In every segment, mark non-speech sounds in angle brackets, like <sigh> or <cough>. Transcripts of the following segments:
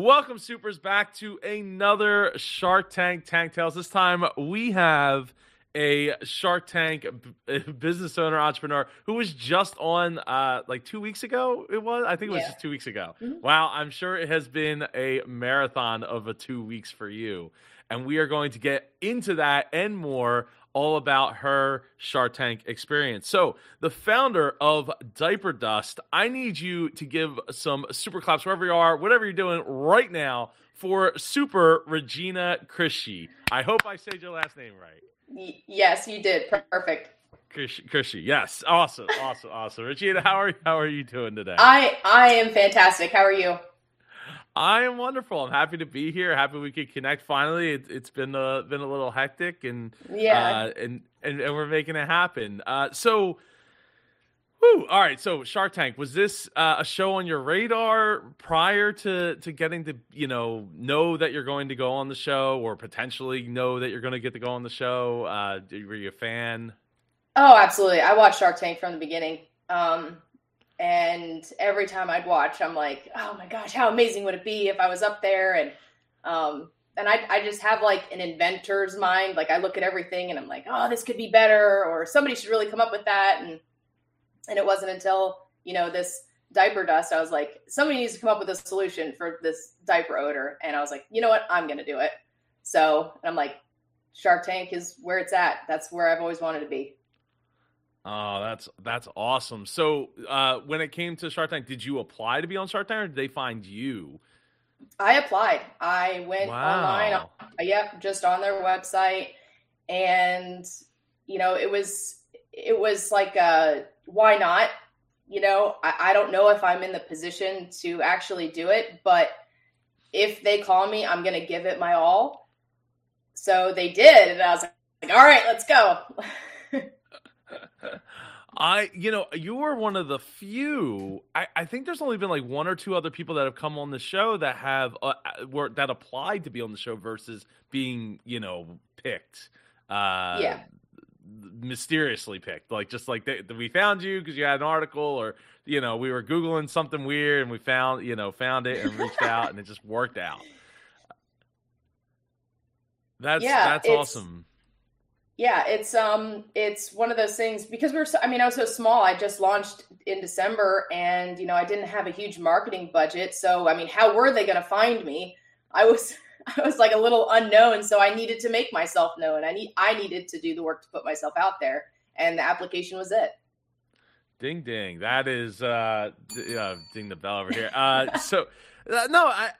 Welcome, supers, back to another Shark Tank Tank Tales. This time we have a Shark Tank b- <laughs> business owner entrepreneur who was just on uh, like two weeks ago. It was, I think it was Yeah. just two weeks ago. Mhm. Wow, I'm sure it has been a marathon of a two weeks for you. And we are going to get into that and more all about her Shark Tank experience. So, the founder of Diaper Dust, I need you to give some super claps wherever you are, whatever you're doing right now for Super Regina Crisci. I hope I said your last name right. Yes, you did. Perfect. Crisci, yes, awesome, awesome, awesome. Regina, how are how are you doing today? I I am fantastic. How are you? I am wonderful. I'm happy to be here. Happy we could connect finally. It, it's been a been a little hectic, and Yeah. uh, and, and and we're making it happen. Uh, so, whew, all right. So, Shark Tank was this uh, a show on your radar prior to to getting to you know know that you're going to go on the show, or potentially know that you're going to get to go on the show? Uh, were you a fan? oh, absolutely. I watched Shark Tank from the beginning. Um, and every time I'd watch, I'm like, oh my gosh, how amazing would it be if I was up there? And um, and I I just have like an inventor's mind. Like I look at everything and I'm like, oh, this could be better, or somebody should really come up with that. And and it wasn't until you know this diaper dust, I was like, somebody needs to come up with a solution for this diaper odor. And I was like, you know what, I'm gonna do it. So and I'm like, Shark Tank is where it's at. That's where I've always wanted to be. Oh, that's that's awesome. So, uh, when it came to Shark Tank, did you apply to be on Shark Tank, or did they find you? I applied. I went online. Wow. uh, Yep, just on their website, and you know, it was it was like, uh, why not? You know, I, I don't know if I'm in the position to actually do it, but if they call me, I'm gonna give it my all. So they did, and I was like, all right, let's go. <laughs> I, you know, you were one of the few. I, I think there's only been like one or two other people that have come on the show that have uh, were that applied to be on the show versus being, you know, picked. Uh, Yeah. mysteriously picked. Like just like they, we found you because you had an article, or you know, we were googling something weird and we found, you know, found it and reached <laughs> out and it just worked out. That's Yeah, that's awesome. Yeah, it's um it's one of those things because we we're so, I mean I was so small. I just launched in December and you know I didn't have a huge marketing budget. So I mean how were they going to find me? I was <laughs> I was like a little unknown, so I needed to make myself known. I need I needed to do the work to put myself out there and the application was it. Ding ding. That is uh, uh ding the bell over here. Uh <laughs> so no, I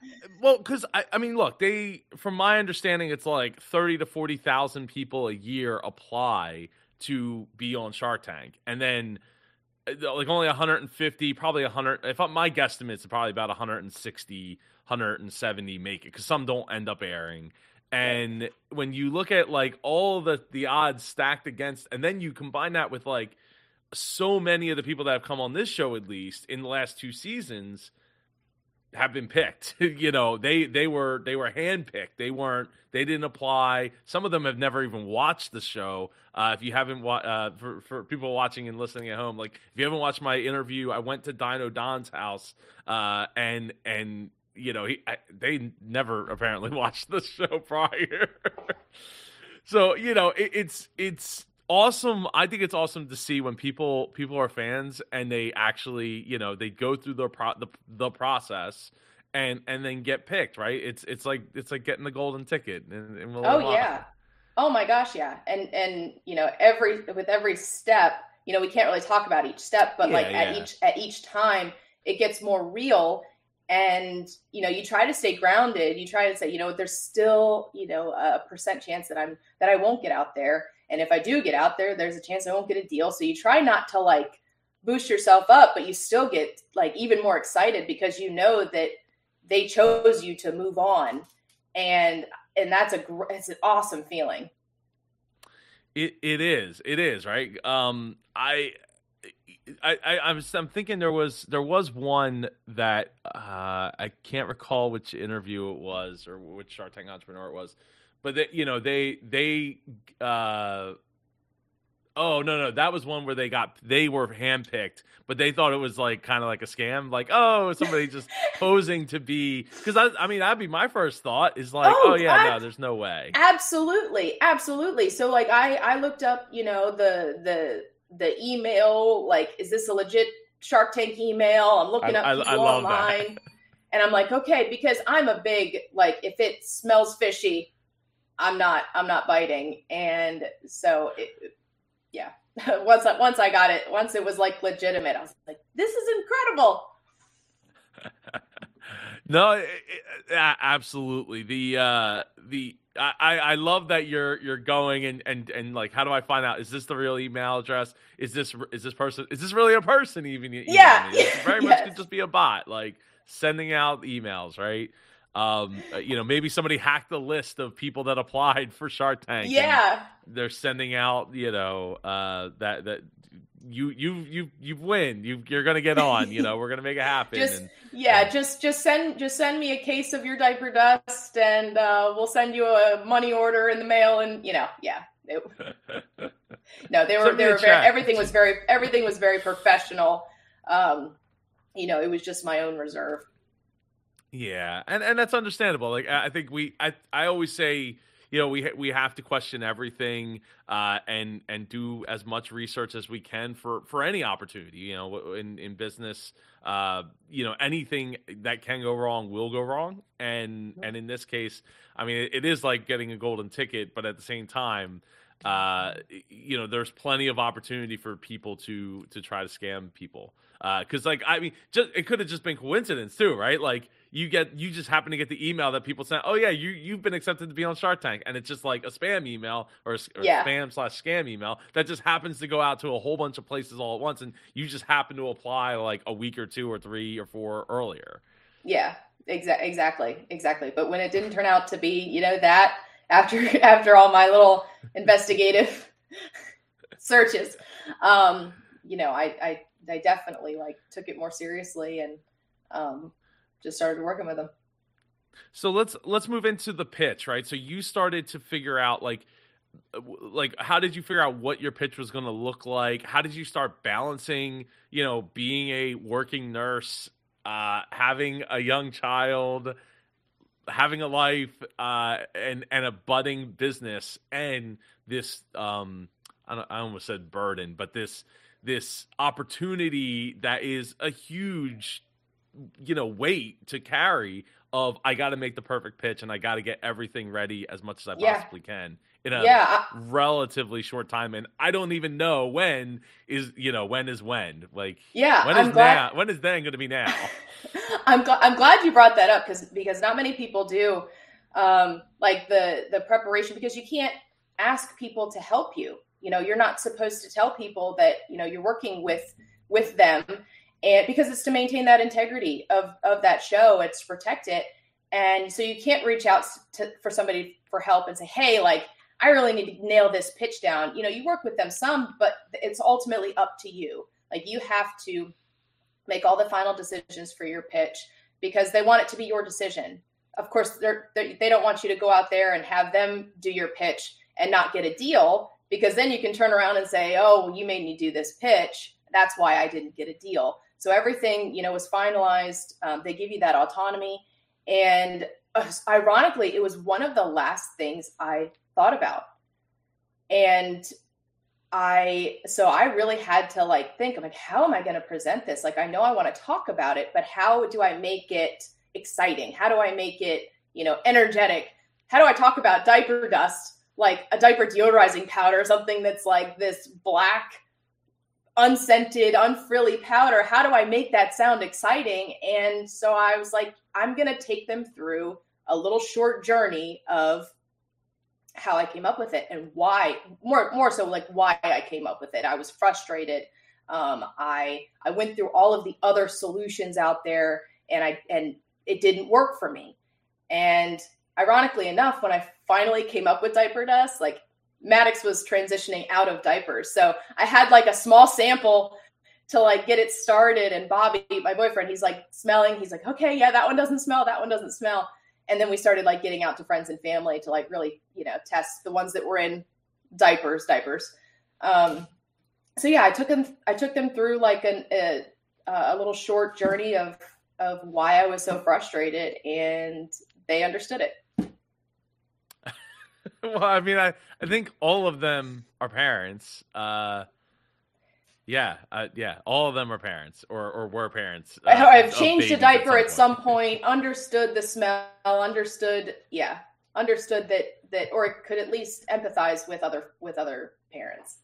well cuz I I mean look, they from my understanding it's like 30 to 40,000 people a year apply to be on Shark Tank. And then uh, like only 150, probably 100 if I, my guesstimates are probably about 160, 170 make it cuz some don't end up airing. And when you look at like all the the odds stacked against and then you combine that with like so many of the people that have come on this show at least in the last two seasons have been picked. <laughs> You know they they were they were handpicked. They weren't they didn't apply. Some of them have never even watched the show. Uh, if you haven't wa- uh, for, for people watching and listening at home like if you haven't watched my interview i went to dino don's house uh, and and you know he I, they never apparently <laughs> watched the show prior. <laughs> So you know it, it's it's awesome i think it's awesome to see when people people are fans and they actually you know they go through the pro the, the process and and then get picked right it's it's like it's like getting the golden ticket and, and we'll Oh yeah. Oh my gosh, yeah. And and you know, every with every step, you know, we can't really talk about each step, but Yeah, like at yeah. each at each time it gets more real and you know, you try to stay grounded. You try to say, you know, there's still, you know, a percent chance that I'm that I won't get out there. And if I do get out there, there's a chance I won't get a deal. So you try not to like boost yourself up, but you still get like even more excited because you know that they chose you to move on. And and that's a gr- it's an awesome feeling. It it is. It is, right? Um I I, I I'm I'm thinking there was there was one that uh I can't recall which interview it was or which Shark Tank entrepreneur it was. But they, you know, they they uh Oh no no that was one where they got they were handpicked, but they thought it was like kind of like a scam, like oh somebody <laughs> just posing to be because I I mean that'd be my first thought is like oh, oh yeah I, no there's no way. Absolutely absolutely. So like I I looked up you know the the the email like is this a legit Shark Tank email? I'm looking up I, people I online and I'm like okay because I'm a big like if it smells fishy I'm not I'm not biting and so it, yeah. <laughs> once I, once I got it, once it was like legitimate, I was like, this is incredible. <laughs> no, it, it, absolutely. The uh, the I, I love that you're you're going and, and and like how do I find out is this the real email address is this is this person is this really a person even yeah very <laughs> much could just be a bot like sending out emails right um, uh, you know, maybe somebody hacked the list of people that applied for Shark Tank. Yeah, they're sending out, you know, uh, that that you you you you win. You you're gonna get on. You know, we're gonna make it <laughs> happen. just and, yeah, and, just just send just send me a case of your diaper dust, and uh, we'll send you a money order in the mail. And you know, yeah. It, <laughs> no, they were they were very, everything was very everything was very professional. Um, you know, it was just my own reserve. Yeah, and and that's understandable. Like I think we, I I always say, you know, we we have to question everything, uh, and and do as much research as we can for for any opportunity. You know, in in business, uh, you know, anything that can go wrong will go wrong, and and in this case, I mean, it, it is like getting a golden ticket, but at the same time. Uh, you know, there's plenty of opportunity for people to to try to scam people. Because, uh, like, I mean, just it could have just been coincidence too, right? Like, you get you just happen to get the email that people sent. Oh yeah, you you've been accepted to be on Shark Tank, and it's just like a spam email or, or yeah. spam slash scam email that just happens to go out to a whole bunch of places all at once, and you just happen to apply like a week or two or three or four earlier. Yeah, exactly, exactly, exactly. But when it didn't turn out to be, you know, that after <laughs> after all my little investigative <laughs> searches, um, you know, I, I I definitely like took it more seriously and um, just started working with them. So let's let's move into the pitch, right? So you started to figure out like like how did you figure out what your pitch was going to look like? How did you start balancing, you know, being a working nurse, uh having a young child, having a life uh and and a budding business and this um I, I almost said burden, but this this opportunity that is a huge you know weight to carry of I got to make the perfect pitch and I got to get everything ready as much as I yeah. possibly can in a yeah. relatively short time and I don't even know when is you know when is when like yeah when is now when is then going to be now <laughs> I'm glad I'm glad you brought that up because because not many people do um like the the preparation because you can't ask people to help you you know you're not supposed to tell people that you know you're working with with them and because it's to maintain that integrity of of that show it's protect it. And so you can't reach out to, for somebody for help and say hey like i really need to nail this pitch down. You know you work with them some but it's ultimately up to you. Like you have to make all the final decisions for your pitch because they want it to be your decision. Of course they're, they're they don't want you to go out there and have them do your pitch and not get a deal because then you can turn around and say oh you made me do this pitch. That's why i didn't get a deal so everything, you know, was finalized. Um, they give you that autonomy. And uh, ironically, it was one of the last things I thought about. And I, so I really had to like think, I'm like, how am I going to present this? Like, I know I want to talk about it, but how do I make it exciting? How do I make it, you know, energetic? How do I talk about diaper dust? Like a diaper deodorizing powder, something that's like this black unscented, unfrilly powder. How do I make that sound exciting? And so I was like, I'm going to take them through a little short journey of how I came up with it and why more more so like why I came up with it. I was frustrated. Um, I I went through all of the other solutions out there and I and it didn't work for me. And ironically enough, when I finally came up with diaper dust, like Maddox was transitioning out of diapers. So I had like a small sample to like get it started. And Bobby, my boyfriend, he's like smelling. He's like, okay, yeah, that one doesn't smell. That one doesn't smell. And then we started like getting out to friends and family to like really, you know, test the ones that were in diapers, diapers. Um, so yeah, I took them. I took them through like an, a a little short journey of of why I was so frustrated, and they understood it. <laughs> well, I mean, I I think all of them are parents. Uh, yeah, uh, yeah, all of them are parents or or were parents. Uh, I've changed a diaper at some, at some point. Understood the smell. Understood, yeah, understood that that, or could at least empathize with other with other parents.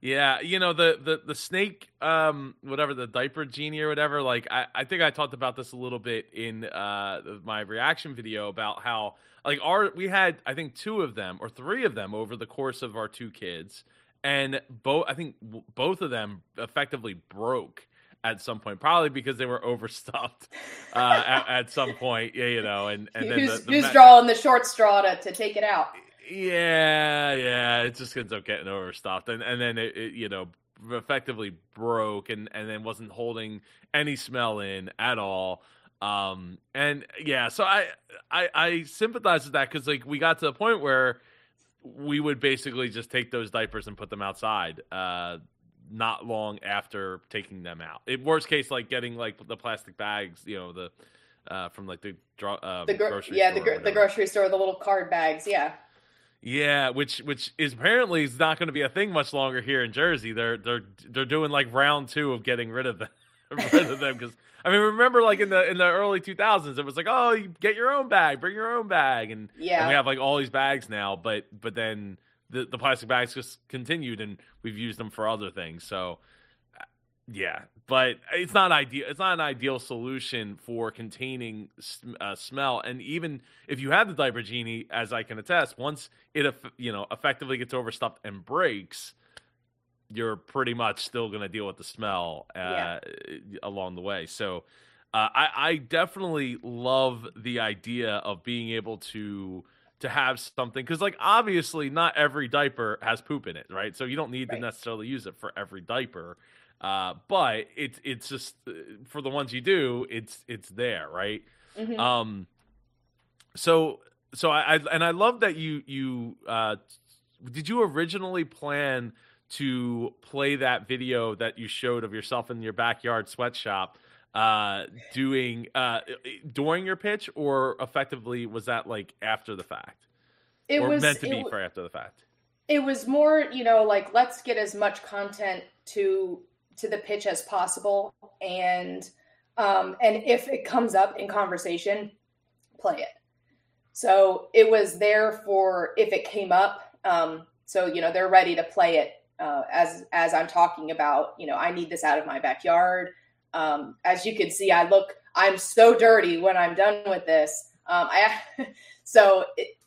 Yeah, you know the the the snake, um, whatever the diaper genie or whatever. Like I, I think I talked about this a little bit in uh my reaction video about how like our we had I think two of them or three of them over the course of our two kids, and both I think both of them effectively broke at some point, probably because they were <laughs> overstuffed uh, at, at, some point. Yeah, you know, and and then who's, the, the who's drawing the short straw to, to take it out? Yeah, yeah, it just ends up getting overstuffed, and and then it, it, you know effectively broke, and and then wasn't holding any smell in at all. Um, and yeah, so I I, I sympathize with that because like we got to the point where we would basically just take those diapers and put them outside. Uh, not long after taking them out. In worst case, like getting like the plastic bags, you know, the uh, from like the uh, the gro- grocery yeah the, the grocery store, the little card bags, yeah. Yeah, which which is apparently is not going to be a thing much longer here in Jersey. They're they're they're doing like round two of getting rid of them, <laughs> rid of them because I mean remember like in the in the early two thousands it was like oh you get your own bag, bring your own bag, and yeah, and we have like all these bags now, but but then the the plastic bags just continued and we've used them for other things. So uh, yeah, but it's not ideal. It's not an ideal solution for containing uh, smell. And even if you have the diaper genie, as I can attest, once it you know effectively gets overstuffed and breaks, you're pretty much still going to deal with the smell uh, yeah. along the way. So uh, I, I definitely love the idea of being able to to have something because like obviously not every diaper has poop in it right so you don't need right. to necessarily use it for every diaper uh, but it's it's just uh, for the ones you do, it's it's there, right? Mm-hmm. Um, so so I, I, and I love that you you uh, did you originally plan to play that video that you showed of yourself in your backyard sweatshop uh doing uh during your pitch or effectively was that like after the fact it or was meant to be for after the fact it was more you know like let's get as much content to to the pitch as possible and um, and if it comes up in conversation play it. So it was there for if it came up um, so you know they're ready to play it uh, as as i'm talking about you know i need this out of my backyard. Um, as you can see i look i'm so dirty when i'm done with this. Um, i <laughs> so it,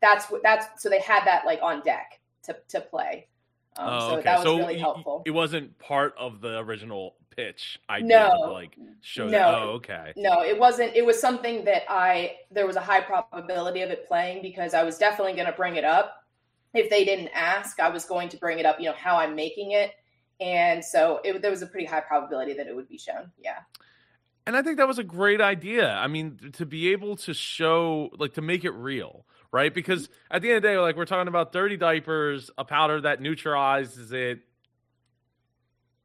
that's what that's so they had that like on deck to to play um, oh, so okay. that was so really helpful. It wasn't part of the original pitch idea no, to like show no, that. Oh, okay. No, it wasn't. It was something that I there was a high probability of it playing because I was definitely going to bring it up. If they didn't ask, I was going to bring it up. You know how I'm making it, and so it, there was a pretty high probability that it would be shown. Yeah. And I think that was a great idea. I mean, to be able to show, like, to make it real right? Because at the end of the day, like we're talking about dirty diapers, a powder that neutralizes it.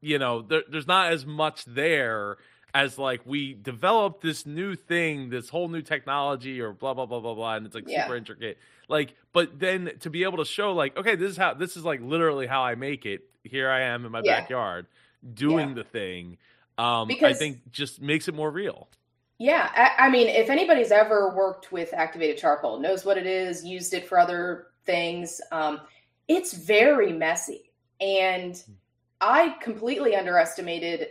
You know, there, there's not as much there as like we developed this new thing, this whole new technology, or blah blah blah blah blah, and it's like yeah. super intricate. Like, but then to be able to show, like, okay, this is how this is like literally how I make it. Here I am in my yeah. backyard doing yeah. the thing. Um, because, I think just makes it more real. Yeah, I, I, mean, if anybody's ever worked with activated charcoal, knows what it is, used it for other things, um, it's very messy. And hmm. I completely underestimated,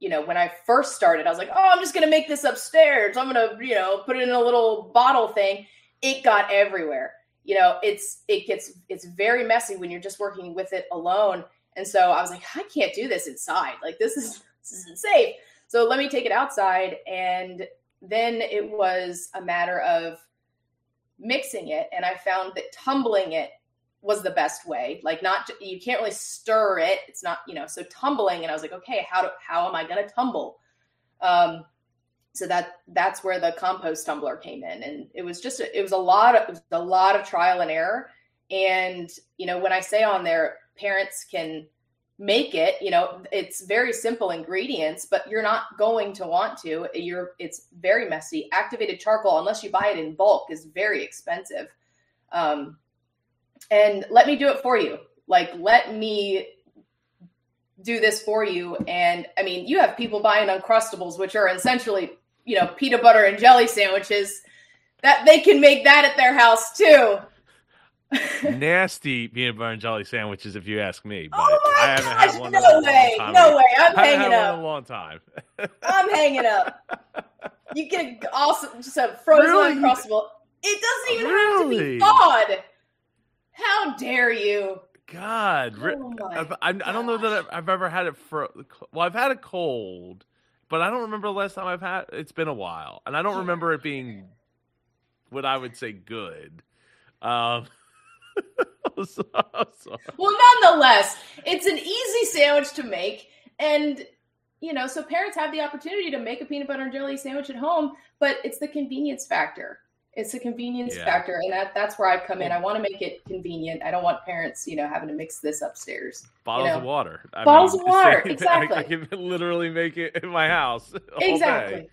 you know, when I first started, I was like, oh, I'm just going to make this upstairs. I'm going to, you know, put it in a little bottle thing. It got everywhere. You know, it's, it gets, it's very messy when you're just working with it alone. And so I was like, I can't do this inside. Like, this is, this isn't safe. So let me take it outside. And then it was a matter of mixing it. And I found that tumbling it was the best way. Like not you can't really stir it. It's not, you know, so tumbling and I was like, okay, how do how am I going to tumble? Um so that that's where the compost tumbler came in and it was just a, it was a lot of it was a lot of trial and error and you know when I say on there parents can make it you know it's very simple ingredients but you're not going to want to. You're it's very messy. Activated charcoal unless you buy it in bulk is very expensive. Um, and let me do it for you. Like let me do this for you. And i mean you have people buying uncrustables which are essentially you know peanut butter and jelly sandwiches that they can make that at their house too nasty peanut butter and jelly sandwiches, if you ask me. But oh my I haven't gosh, had one no way, no way. I'm I hanging up. In a long time. I'm hanging up. <laughs> You get awesome, just a frozen Really? uncrustable. It doesn't even have to be thawed. How dare you? God, Oh I, I don't know that I've, I've ever had it for. Well, I've had a cold, but I don't remember the last time I've had. It's been a while, and I don't remember it being what I would say good. Um, <laughs> Well, nonetheless, it's an easy sandwich to make, and you know, so parents have the opportunity to make a peanut butter and jelly sandwich at home, but it's the convenience factor. It's the convenience Yeah. factor, and that that's where I come in. I want to make it convenient. I don't want parents, you know, having to mix this upstairs. bottles know, of water. I bottles mean, of <laughs> water, same thing. I- I, can <laughs> literally make it in my house. Exactly.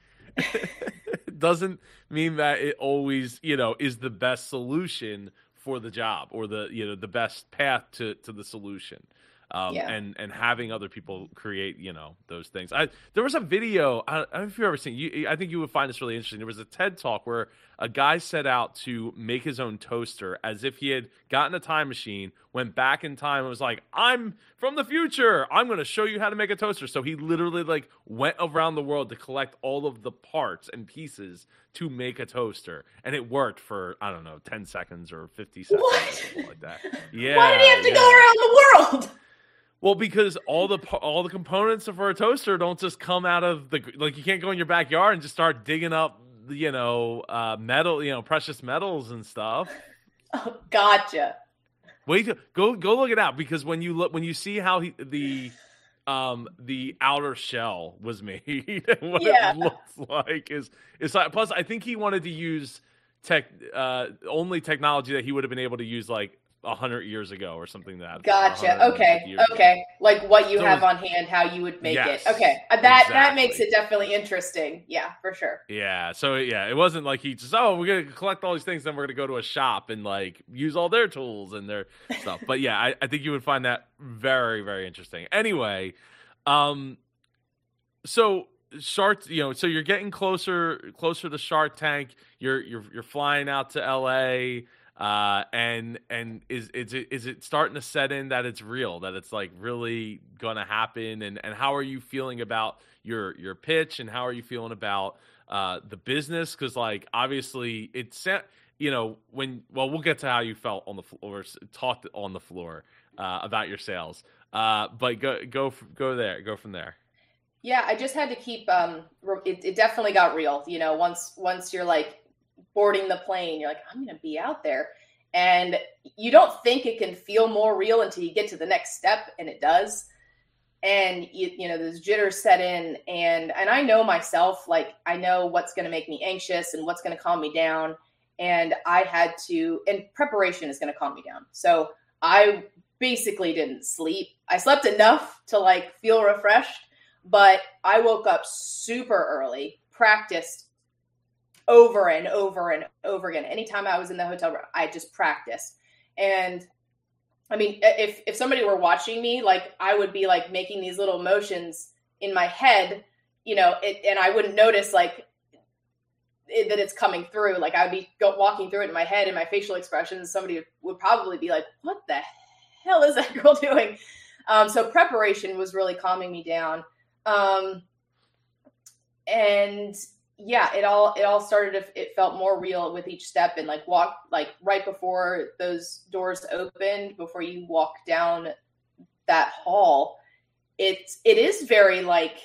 doesn't mean that it always you know is the best solution for the job or the you know the best path to to the solution. Um, Yeah. and and having other people create you know those things. I there was a video i, I don't know if you've ever seen you i think you would find this really interesting. There was a ted talk where a guy set out to make his own toaster as if he had gotten a time machine went back in time and was like i'm from the future i'm going to show you how to make a toaster so he literally like went around the world to collect all of the parts and pieces to make a toaster and it worked for i don't know 10 seconds or 50 seconds What? or like that yeah <laughs> Why did he have to yeah. go around the world? well, because all the all the components for a toaster don't just come out of the like you can't go in your backyard and just start digging up you know uh, metal you know precious metals and stuff. <laughs> Oh, gotcha. Wait, go go look it out because when you look when you see how he, the um the outer shell was made and <laughs> what Yeah. it looks like is is like plus I think he wanted to use tech uh only technology that he would have been able to use like hundred years ago or something that. Gotcha. 150 Okay. ago. Okay. Like what you So have on hand, how you would make Yes, it. Okay. Uh, That that makes it definitely interesting. Yeah, for sure. Yeah. So yeah, it wasn't like he just oh we're gonna collect all these things, then we're gonna go to a shop and like use all their tools and their stuff. But yeah, I, I think you would find that very very interesting. Anyway, um, so Shark, you know, so you're getting closer closer to Shark Tank. You're you're you're flying out to L.A. Uh, and and is is it is it starting to set in that it's real that it's like really gonna happen and and how are you feeling about your your pitch and how are you feeling about uh the business because like obviously it's you know when well we'll get to how you felt on the floor talked on the floor uh about your sales uh but go go go there go from there Yeah, I just had to keep. Um, it, it definitely got real. You know, once once you're like boarding the plane, you're like, I'm gonna be out there, and you don't think it can feel more real until you get to the next step, and it does. And you, you know, those jitters set in, and and I know myself. Like, I know what's gonna make me anxious and what's gonna calm me down. And I had to, and preparation is gonna calm me down. So I basically didn't sleep. I slept enough to like feel refreshed but I woke up super early, practiced over and over and over again. Anytime I was in the hotel room, I just practiced. And I mean, if if somebody were watching me, like I would be like making these little motions in my head, you know, it, and I wouldn't notice like it, that it's coming through. Like I would be go, walking through it in my head and my facial expressions. Somebody would probably be like, "What the hell is that <laughs> girl doing?" Um, so preparation was really calming me down um and yeah it all it all started it felt more real with each step and like walk like right before those doors opened before you walk down that hall it's it is very like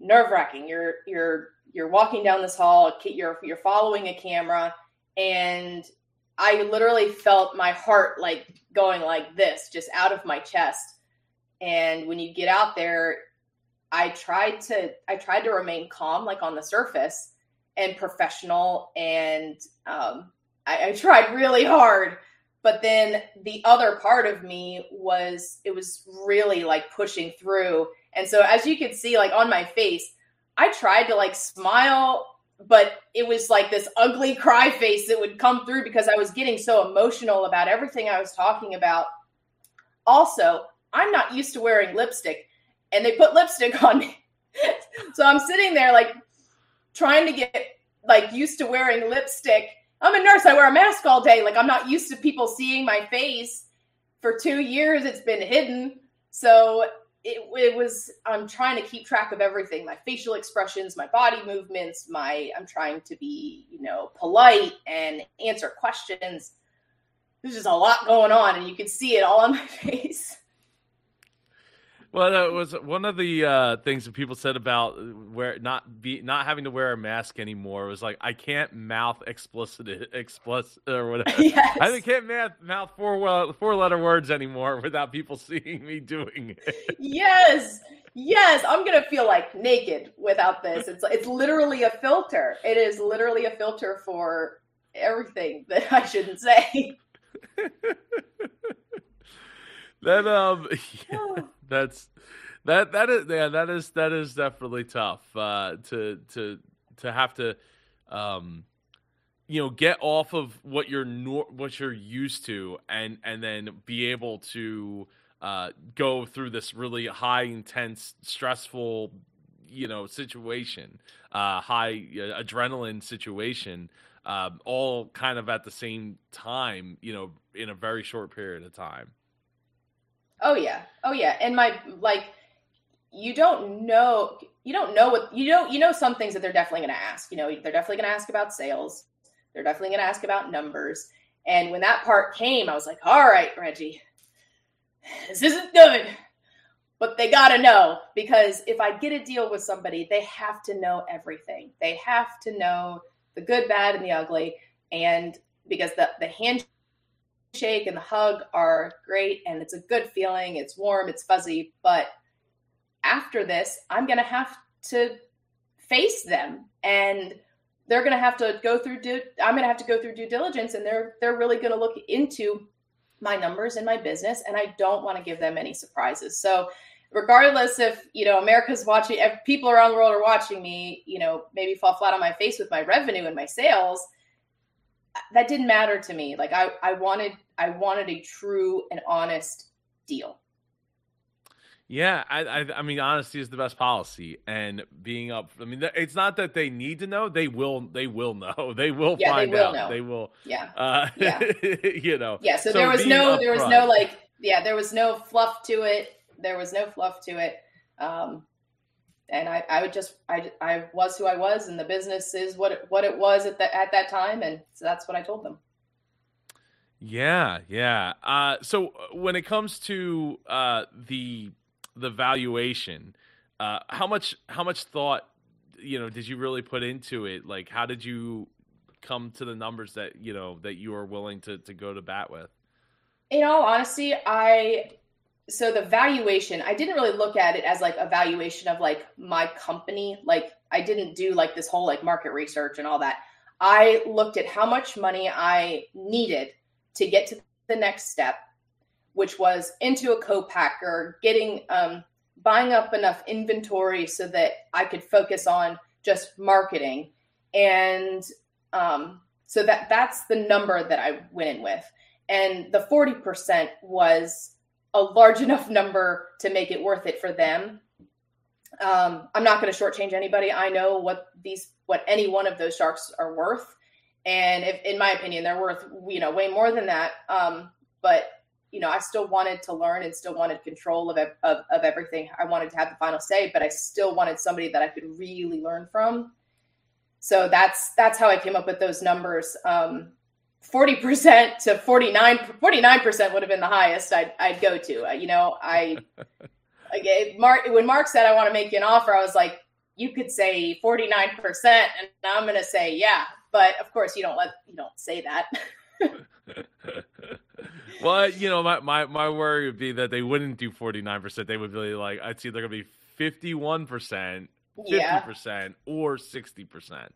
nerve wracking you're you're you're walking down this hall you're you're following a camera and i literally felt my heart like going like this just out of my chest. And when you get out there I tried to I tried to remain calm, like on the surface, and professional, and um, I, I tried really hard. but then the other part of me was it was really like pushing through and so as you could see like on my face i tried to like smile but it was like this ugly <laughs> cry face that would come through because i was getting so emotional about everything i was talking about also i'm not used to wearing lipstick and they put lipstick on me <laughs> so i'm sitting there like trying to get like used to wearing lipstick I'm a nurse. I wear a mask all day. Like I'm not used to people seeing my face. For two years, it's been hidden. So it, it was. I'm trying to keep track of everything: my facial expressions, my body movements. My I'm trying to be, you know, polite and answer questions. There's just a lot going on, and you can see it all on my <laughs> face. Well, that was one of the uh, things that people said about where not be not having to wear a mask anymore. Was like I can't mouth explicit explicit or whatever. <laughs> Yes. I can't mouth mouth four four letter words anymore without people <laughs> seeing me doing it. Yes, yes, I'm gonna feel like naked without this. It's it's literally a filter. It is literally a filter for everything that I shouldn't say. <laughs> that um. <laughs> Yeah that's that that is yeah that is that is definitely tough uh, to to to have to um, you know get off of what you're nor- what you're used to and and then be able to uh, go through this really high intense stressful you know situation uh, high uh, adrenaline situation um, all kind of at the same time you know in a very short period of time Oh yeah. Oh yeah. And my like you don't know you don't know what you know you know some things that they're definitely going to ask. You know, they're definitely going to ask about sales. They're definitely going to ask about numbers. And when that part came, I was like, "All right, Reggie. This isn't good." But they got to know because if I get a deal with somebody, they have to know everything. They have to know the good, bad, and the ugly. And because the the hand shake and the hug are great and it's a good feeling. It's warm, it's fuzzy. But after this, I'm going to have to face them and they're going to have to go through due, I'm going to have to go through due diligence and they're they're really going to look into my numbers in my business and I don't want to give them any surprises. So regardless if, you know, America's watching if people around the world are watching me, you know, maybe fall flat on my face with my revenue and my sales, that didn't matter to me. Like I, I wanted, I wanted a true and honest deal. Yeah, I, I, I, mean, honesty is the best policy, and being up. I mean, it's not that they need to know; they will, they will <laughs> know. They will yeah, find they will out. Know. They will. Yeah. Uh, yeah. <laughs> you know. Yeah. So, so there was no, there was front. no like, yeah, there was no fluff to it. There was no fluff to it. Um, and I, I would just I, I was who I was and the business is what it, what it was at that at that time and so that's what I told them. Yeah, yeah. Uh, so uh, when it comes to uh, the the valuation, uh, how much how much thought you know did you really put into it? Like, how did you come to the numbers that you know that you are willing to to go to bat with? In all honesty, I so the valuation i didn't really look at it as like a valuation of like my company like i didn't do like this whole like market research and all that i looked at how much money i needed to get to the next step which was into a co-packer getting um, buying up enough inventory so that i could focus on just marketing and um, so that that's the number that i went in with and the 40% was a large <laughs> enough number to make it worth it for them. Um, I'm not going to shortchange anybody. I know what these, what any one of those sharks are worth, and if, in my opinion, they're worth you know way more than that. Um, but you know, I still wanted to learn and still wanted control of, of of everything. I wanted to have the final say, but I still wanted somebody that I could really learn from. So that's that's how I came up with those numbers. Um, 40% to 49 49% would have been the highest I'd, I'd go to uh, you know i <laughs> like mark when mark said i want to make you an offer i was like you could say 49% and i'm going to say yeah but of course you don't let you don't say that <laughs> well you know my, my my worry would be that they wouldn't do 49% they would be like i'd see they're going to be 51% 50% yeah. or 60%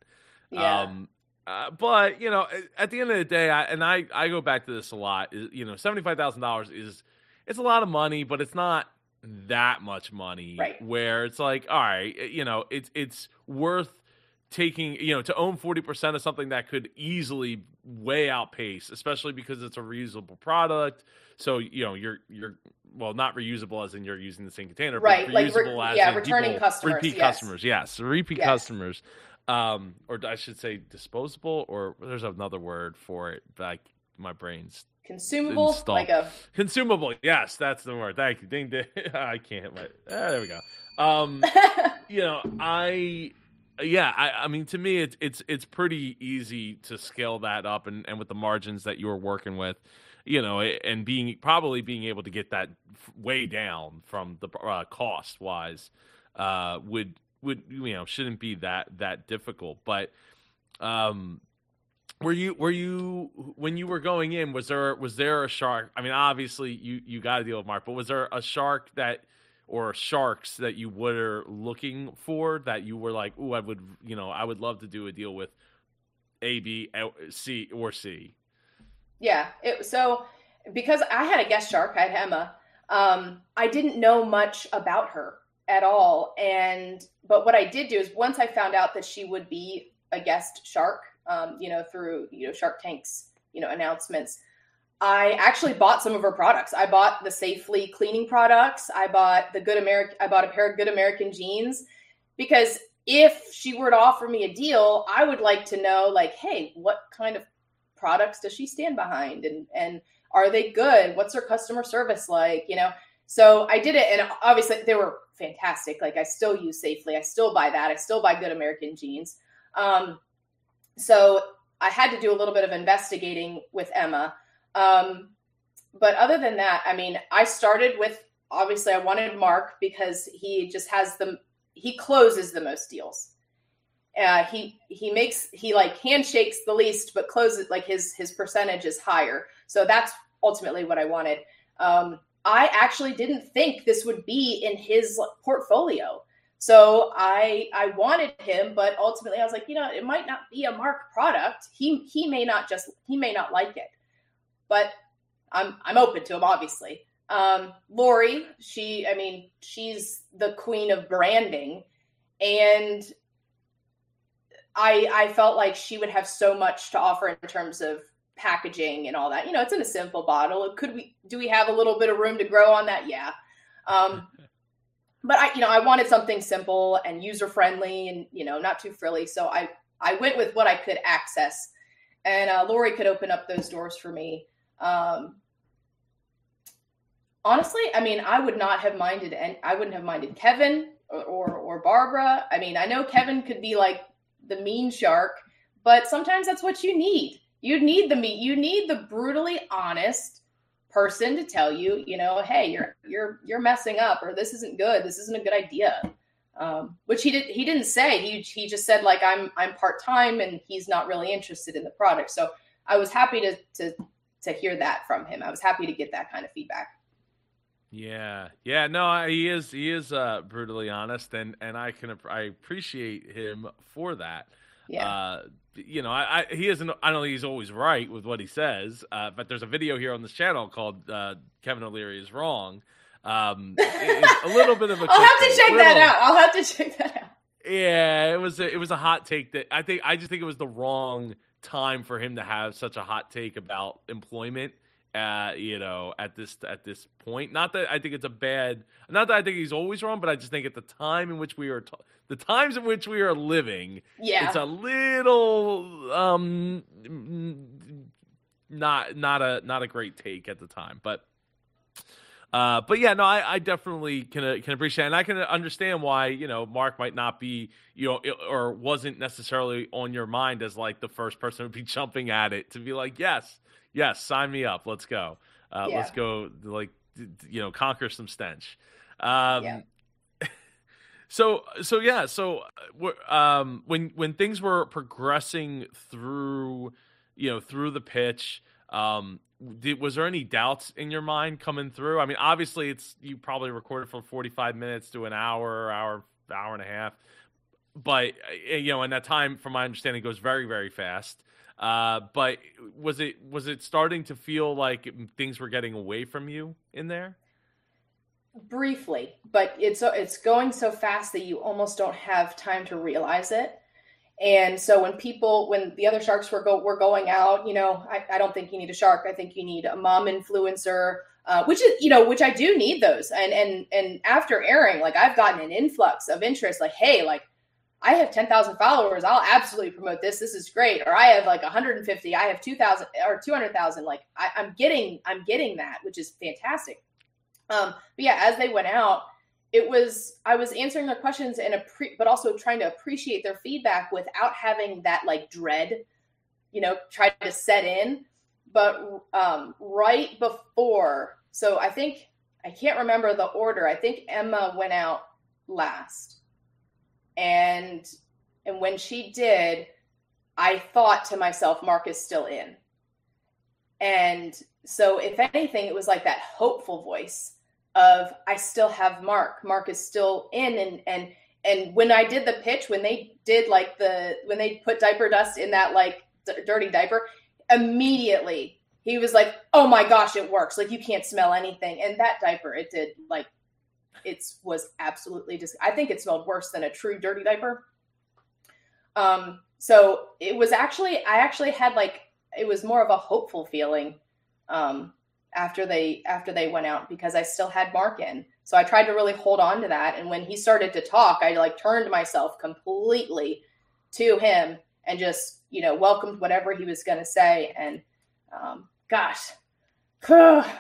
yeah. um Uh, but you know, at the end of the day, I, and I I go back to this a lot. Is, you know, seventy five thousand dollars is it's a lot of money, but it's not that much money. Right. Where it's like, all right, you know, it's it's worth taking you know to own 40% of something that could easily way outpace especially because it's a reusable product. So you know you're you're well not reusable as in you're using the same container right but like reusable re- as yeah in returning people, customers repeat yes. customers yes repeat Yes. customers. Um or i should say disposable or there's another word for it like my brain's consumable Install. like a consumable yes that's the word. Thank you. Ding ding. <laughs> I can't my ah, there we go. Um <laughs> you know, I yeah, I, I mean to me it's it's it's pretty easy to scale that up and, and with the margins that you were working with, you know, and being probably being able to get that way down from the uh, cost wise uh would would you know shouldn't be that that difficult. But um were you were you when you were going in was there was there a shark? I mean obviously you you got to deal with mark but was there a shark that or sharks that you were looking for that you were like, "Ooh, I would, you know, I would love to do a deal with A, B, C, or C." Yeah. It, so because I had a guest shark, I had Emma. Um, I didn't know much about her at all, and but what I did do is once I found out that she would be a guest shark, um, you know, through you know Shark Tank's you know announcements. I actually bought some of her products. I bought the Safely cleaning products. I bought the Good American. I bought a pair of Good American jeans because if she were to offer me a deal, I would like to know, like, hey, what kind of products does she stand behind, and and are they good? What's her customer service like? You know. So I did it, and obviously they were fantastic. Like I still use Safely. I still buy that. I still buy Good American jeans. Um, so I had to do a little bit of investigating with Emma. Um, but other than that, I mean, I started with obviously I wanted Mark because he just has the he closes the most deals. Uh, he he makes he like handshakes the least, but closes like his his percentage is higher. So that's ultimately what I wanted. Um, I actually didn't think this would be in his portfolio. So I I wanted him, but ultimately I was like, you know, it might not be a Mark product. He he may not just he may not like it but I'm I'm open to them, obviously. Um, Lori, she, I mean, she's the queen of branding, and I I felt like she would have so much to offer in terms of packaging and all that. You know, it's in a simple bottle. Could we do we have a little bit of room to grow on that? Yeah. Um, <laughs> but I, you know, I wanted something simple and user friendly, and you know, not too frilly. So I I went with what I could access, and uh, Lori could open up those doors for me. Um, honestly, I mean, I would not have minded, and I wouldn't have minded Kevin or, or, or Barbara. I mean, I know Kevin could be like the mean shark, but sometimes that's what you need. You need the meat. You need the brutally honest person to tell you, you know, hey, you're you're you're messing up, or this isn't good. This isn't a good idea. Um, which he did. He didn't say. He he just said like I'm I'm part time and he's not really interested in the product. So I was happy to to to hear that from him. I was happy to get that kind of feedback. Yeah, yeah, no, he is he is uh, brutally honest, and and I can I appreciate him for that. Yeah. Uh, you know, I, I he isn't. I don't think he's always right with what he says. Uh, but there's a video here on this channel called uh, "Kevin O'Leary is Wrong." Um, it's a little bit of a. <laughs> I'll have to check that out. I'll have to <laughs> check that out. Yeah, it was a, it was a hot take that I think I just think it was the wrong time for him to have such a hot take about employment. Uh, you know, at this at this point, not that I think it's a bad, not that I think he's always wrong, but I just think at the time in which we are, t- the times in which we are living, Yeah. it's a little um not not a not a great take at the time, but uh, but yeah, no, I, I definitely can uh, can appreciate, it. and I can understand why you know Mark might not be you know i- or wasn't necessarily on your mind as like the first person <laughs> to be jumping at it to be like yes, yes, sign me up, let's go, uh, let's go, like you know conquer some stench. Um, Yeah. <laughs> so so yeah so uh, um when when things were progressing through you know through the pitch um did, was there any doubts in your mind coming through i mean obviously it's you probably recorded for 45 minutes to an hour hour hour and a half but uh, you know, and that time, from my understanding, goes very very fast. Uh, but was it was it starting to feel like things were getting away from you in there? Briefly, but it's it's going so fast that you almost don't have time to realize it. And so when people, when the other sharks were go were going out, you know, I, I don't think you need a shark. I think you need a mom influencer, uh, which is you know, which I do need those. And and and after airing, like I've gotten an influx of interest. Like, hey, like I have 10,000 followers. I'll absolutely promote this. This is great. Or I have like 150. I have 2,000 or 200,000. Like I, am getting, I'm getting that, which is fantastic. Um, but yeah, as they went out, it was, I was answering their questions and, appre- but also trying to appreciate their feedback without having that like dread, you know, try to set in. But um, right before, so I think, I can't remember the order. I think Emma went out last and and when she did i thought to myself mark is still in and so if anything it was like that hopeful voice of i still have mark. Mark is still in and and and when i did the pitch when they did like the when they put diaper dust in that like d- dirty diaper immediately he was like oh my gosh it works. Like you can't smell anything. And that diaper it did like it was absolutely just i think it smelled worse than a true dirty diaper. Um so it was actually i actually had like it was more of a hopeful feeling um after they after they went out because i still had mark in. So i tried to really hold on to that. And when he started to talk i like turned myself completely to him and just you know welcomed whatever he was going to say. And um gosh <sighs> that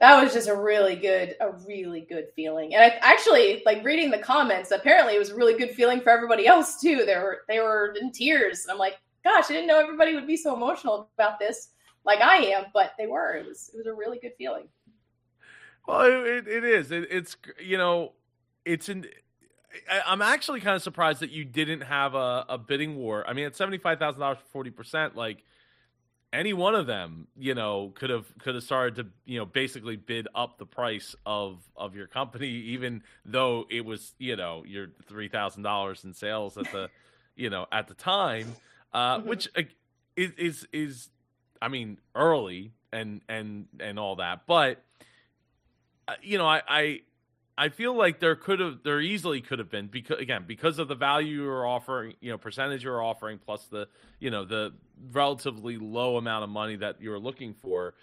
was just a really good a really good feeling. And i actually like reading the comments apparently it was a really good feeling for everybody else too. They were they were in tears. And i'm like gosh i didn't know everybody would be so emotional about this like i am but they were it was it was a really good feeling well it, it is it, it's you know it's an I'm actually kind of surprised that you didn't have a, a bidding war. I mean, at seventy five thousand dollars for forty percent, like any one of them, you know, could have could have started to, you know, basically bid up the price of of your company, even though it was, you know, your three thousand dollars in sales at the, <laughs> you know, at the time, uh, mm-hmm. which is is is, I mean, early and and and all that, but, uh, you know, I I I feel like there could have, there easily could have been because again because of the value you're offering, you know, percentage you're offering plus the, you know, the relatively low amount of money that you're looking for,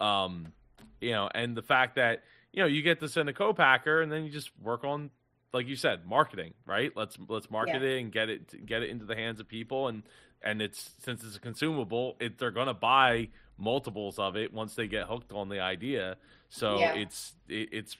um, you know, and the fact that you know you get to send a co-packer and then you just work on, like you said, marketing, right? Let's let's market yeah. it and get it get it into the hands of people and and it's since it's a consumable, it they're gonna buy multiples of it once they get hooked on the idea. So yeah. it's it, it's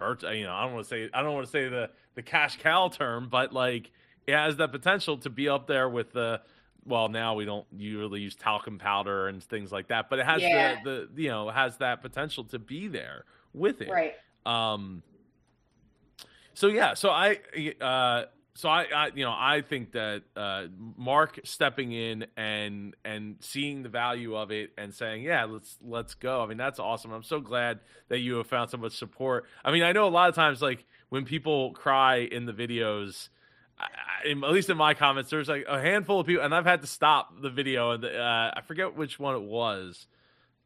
you know, I don't want to say I don't want to say the the cash cow term, but like it has the potential to be up there with the well now we don't usually use talcum powder and things like that but it has yeah. the the you know has that potential to be there with it right um so yeah so i uh so I, I, you know I think that uh, Mark stepping in and and seeing the value of it and saying yeah let's let's go. I mean that's awesome. I'm so glad that you have found so much support. I mean I know a lot of times like when people cry in the videos I, at least in my comments there's like a handful of people and I've had to stop the video and uh, I forget which one it was.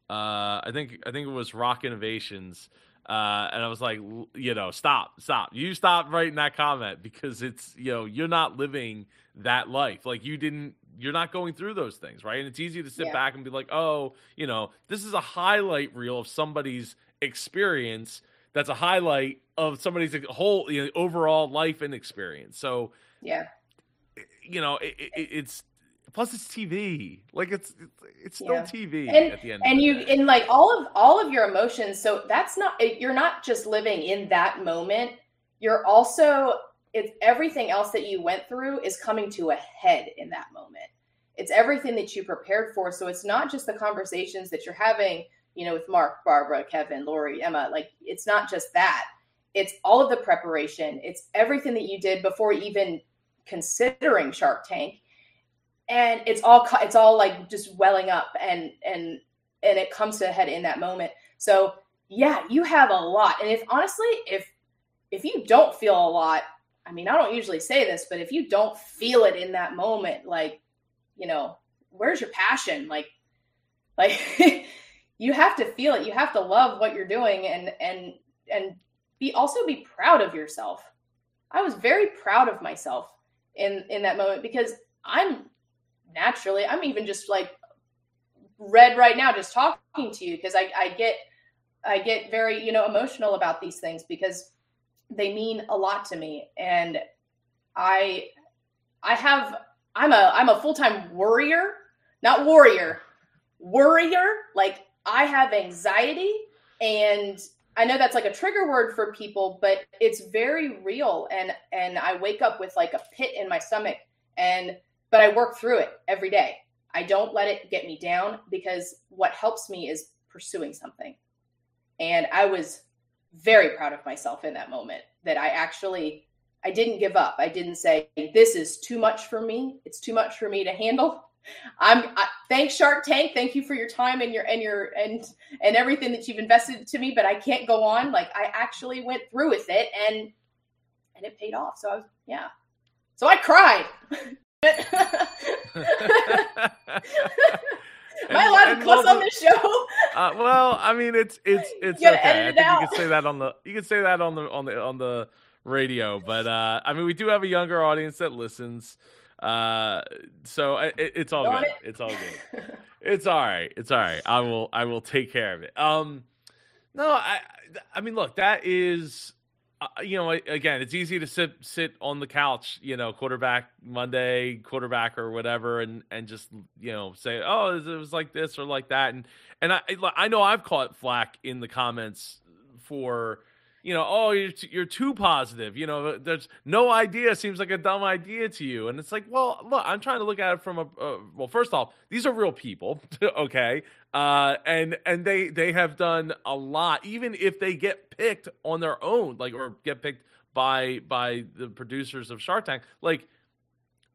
Uh, I think I think it was Rock Innovations uh, and I was like, you know, stop, stop. You stop writing that comment because it's, you know, you're not living that life. Like you didn't, you're not going through those things, right? And it's easy to sit yeah. back and be like, oh, you know, this is a highlight reel of somebody's experience. That's a highlight of somebody's whole you know, overall life and experience. So, yeah, you know, it, it, it's Plus, it's TV. Like it's it's still yeah. TV and, at the end. And you and like all of all of your emotions. So that's not you're not just living in that moment. You're also it's everything else that you went through is coming to a head in that moment. It's everything that you prepared for. So it's not just the conversations that you're having, you know, with Mark, Barbara, Kevin, Lori, Emma. Like it's not just that. It's all of the preparation. It's everything that you did before even considering Shark Tank and it's all it's all like just welling up and and and it comes to a head in that moment so yeah you have a lot and if honestly if if you don't feel a lot I mean, I don't usually say this, but if you don't feel it in that moment, like, you know, where's your passion? Like, <laughs> like you have to feel it. You have to love what you're doing and and and be also be proud of yourself. I was very proud of myself in in that moment because I'm naturally I'm even just like red right now just talking to you because I, I get I get very, you know, emotional about these things because they mean a lot to me. And I I have I'm a I'm a full-time worrier, not warrior, worrier. Like I have anxiety and I know that's like a trigger word for people, but it's very real and and I wake up with like a pit in my stomach and but I work through it every day. I don't let it get me down because what helps me is pursuing something. And I was very proud of myself in that moment that I actually I didn't give up. I didn't say this is too much for me. It's too much for me to handle. <laughs> I'm I, thanks Shark Tank. Thank you for your time and your and your and and everything that you've invested to me, but I can't go on. Like I actually went through with it and and it paid off. So I was yeah. So I cried. <laughs> <laughs> Am I allowed to cuss on this show? <laughs> uh, well, I mean, it's it's it's okay. I think you can say that on the you can say that on the on the on the radio, but uh, I mean, we do have a younger audience that listens, uh, so it, it's all good. It. It's all good. <laughs> it's all right. It's all right. I will I will take care of it. Um, no, I I mean, look, that is you know, again, it's easy to sit sit on the couch, you know, quarterback Monday, quarterback or whatever, and and just you know say, oh, it was like this or like that, and and I I know I've caught flack in the comments for you know, oh, you're, t- you're too positive. You know, there's no idea seems like a dumb idea to you. And it's like, well, look, I'm trying to look at it from a, uh, well, first off, these are real people. <laughs> okay. Uh, and, and they, they have done a lot, even if they get picked on their own, like, or get picked by, by the producers of Shark Tank, like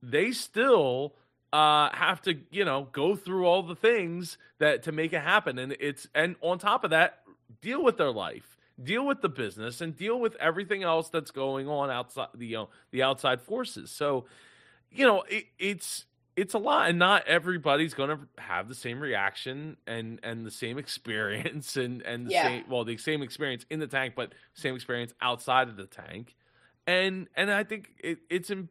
they still, uh, have to, you know, go through all the things that to make it happen. And it's, and on top of that, deal with their life deal with the business and deal with everything else that's going on outside the you know the outside forces. So, you know, it, it's it's a lot, and not everybody's going to have the same reaction and and the same <laughs> experience and and the yeah. same well the same experience in the tank, but same experience outside of the tank. And and I think it, it's in,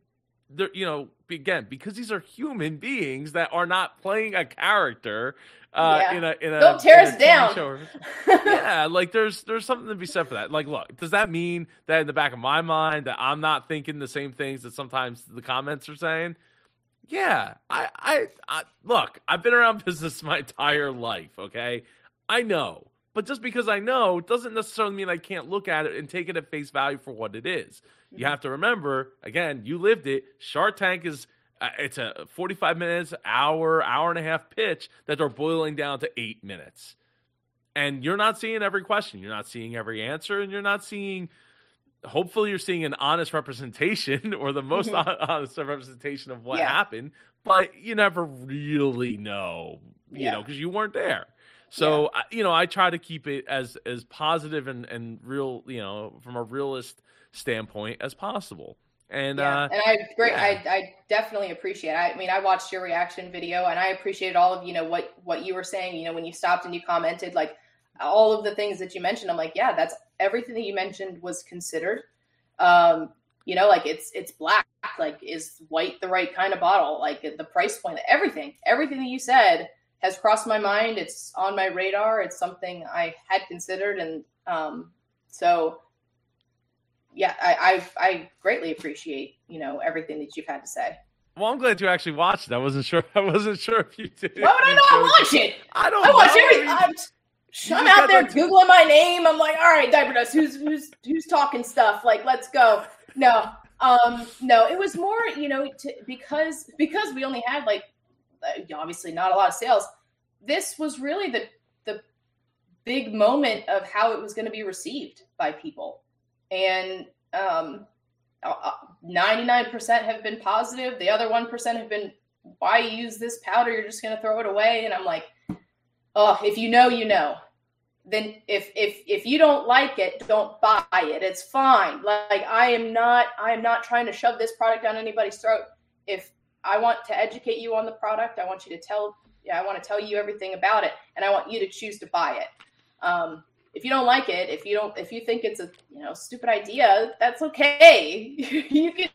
you know again because these are human beings that are not playing a character uh, yeah. in a in a don't tear us down. <laughs> yeah, like there's there's something to be said for that. Like, look, does that mean that in the back of my mind that I'm not thinking the same things that sometimes the comments are saying? Yeah, I, I, I look. I've been around <laughs> business my entire life. Okay, I know, but just because I know doesn't necessarily mean I can't look at it and take it at face value for what it is. You mm-hmm. have to remember, again, you lived it. Shark Tank is uh, it's a 45 minutes, hour, hour and a half pitch that they're boiling down to eight minutes. And you're not seeing every question, you're not seeing every answer, and you're not seeing. Hopefully, you're seeing an honest representation <laughs> or the most honest representation of what yeah. happened, but you never really know, you yeah. know, because you weren't there. So, yeah. you know, I try to keep it as as positive and and real, you know, from a realist standpoint as possible. And yeah, uh, and I great, yeah. I, I definitely appreciate. It. I mean, I watched your reaction video, and I appreciated all of you know what what you were saying. You know, when you stopped and you commented, like all of the things that you mentioned. I'm like, yeah, that's everything that you mentioned was considered. Um, you know, like it's it's black. Like, is white the right kind of bottle? Like the price point, everything, everything that you said has crossed my mind. It's on my radar. It's something I had considered, and um, so yeah, I, I, I greatly appreciate you know everything that you've had to say. Well, I'm glad you actually watched it. I wasn't sure. <laughs> I wasn't sure if you did. Why would I not watch it? I don't. I watch everything. I'm, I'm out there googling my name. I'm like, all right, diaper dust. Who's who's who's talking stuff? Like, let's go. No, um, no. It was more, you know, to, because because we only had like uh, obviously not a lot of sales. This was really the the big moment of how it was going to be received by people and um, 99% have been positive. The other 1% have been, why use this powder? You're just going to throw it away. And I'm like, oh, if you know, you know. then if if if you don't like it don't buy it it's fine like i am not i am not trying to shove this product down anybody's throat if i want to educate you on the product i want you to tell yeah i want to tell you everything about it and i want you to choose to buy it um, if you don't like it if you don't if you think it's a you know stupid idea that's okay <laughs> you can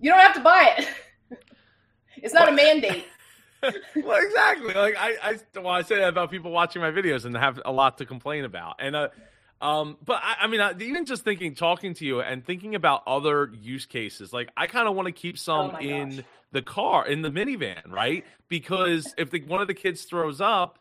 you don't have to buy it <laughs> it's not a mandate <laughs> well, exactly. Like I, I, well, I say that about people watching my videos and have a lot to complain about. And, uh, um, but I, I mean, uh, even just thinking, talking to you, and thinking about other use cases, like I kind of want to keep some oh in gosh. the car, in the minivan, right? Because if the, one of the kids throws up,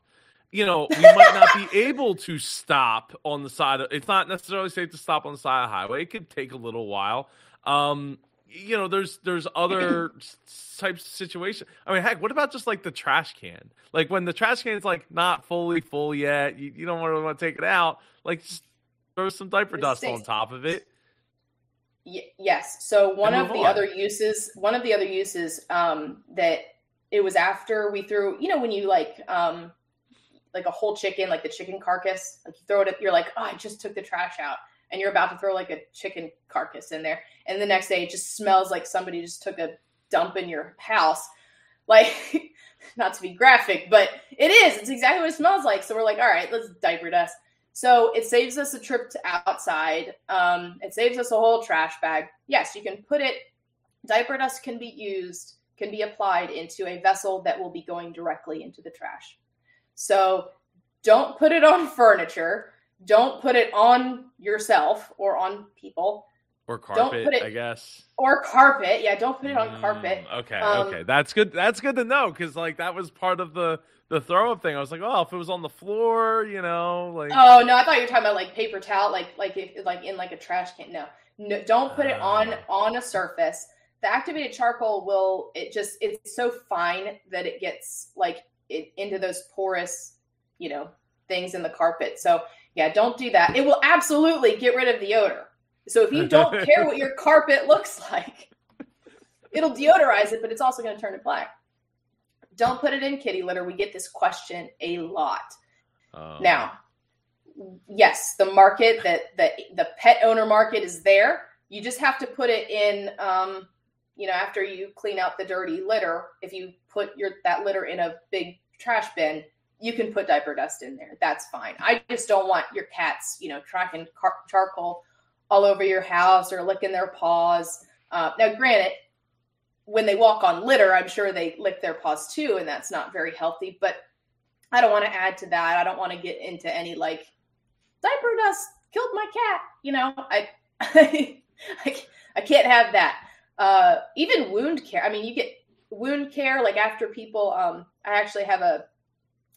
you know, we might not be able to stop on the side of. It's not necessarily safe to stop on the side of the highway. It could take a little while. Um, you know, there's there's other types of situations. I mean, heck, what about just like the trash can? Like when the trash can is like not fully full yet, you, you don't really want to take it out. Like just throw some diaper dust on top of it. Y- yes. So one of the on. other uses, one of the other uses um, that it was after we threw, you know, when you like um, like a whole chicken, like the chicken carcass, like you throw it, you're like, oh, I just took the trash out. And you're about to throw like a chicken carcass in there. And the next day it just smells like somebody just took a dump in your house. <laughs> Like not to be graphic but it is. It's exactly what it smells like. So we're like all right let's diaper dust. So it saves us a trip to outside. Um, it saves us a whole trash bag. Yes you can put it diaper dust can be used can be applied into a vessel that will be going directly into the trash so don't put it on <laughs> furniture don't put it on yourself or on people. Or carpet, it, I guess. Or carpet. Yeah, don't put it on mm, carpet. Okay, um, okay. That's good. That's good to know because like that was part of the the throw up thing. I was like, oh, if it was on the floor, you know, like. Oh no, I thought you were talking about like paper towel, like like if like in like a trash can. No, no, don't put it on ah. on a surface. The activated charcoal will it just it's so fine that it gets like it into those porous, you know, things in the carpet. So yeah, don't do that. It will absolutely get rid of the odor. So if you <laughs> don't care what your carpet looks like, it'll deodorize it, but it's also going to turn it black. Don't put it in kitty litter. We get this question a lot. Um. Now, yes, the market that the the pet owner market is there. You just have to put it in. Um, you know, after you clean out the dirty litter, if you put your that litter in a big trash bin, you can put diaper dust in there. That's fine. I just don't want your cats, you know, tracking car- charcoal all over your house or licking their paws. Uh, now, granted, when they walk on litter, I'm sure they lick their paws too, and that's not very healthy. But I don't want to add to that. I don't want to get into any like diaper dust killed my cat. You know, I <laughs> I, I can't have that. Uh, even wound care. I mean, you get wound care like after people. Um, I actually have a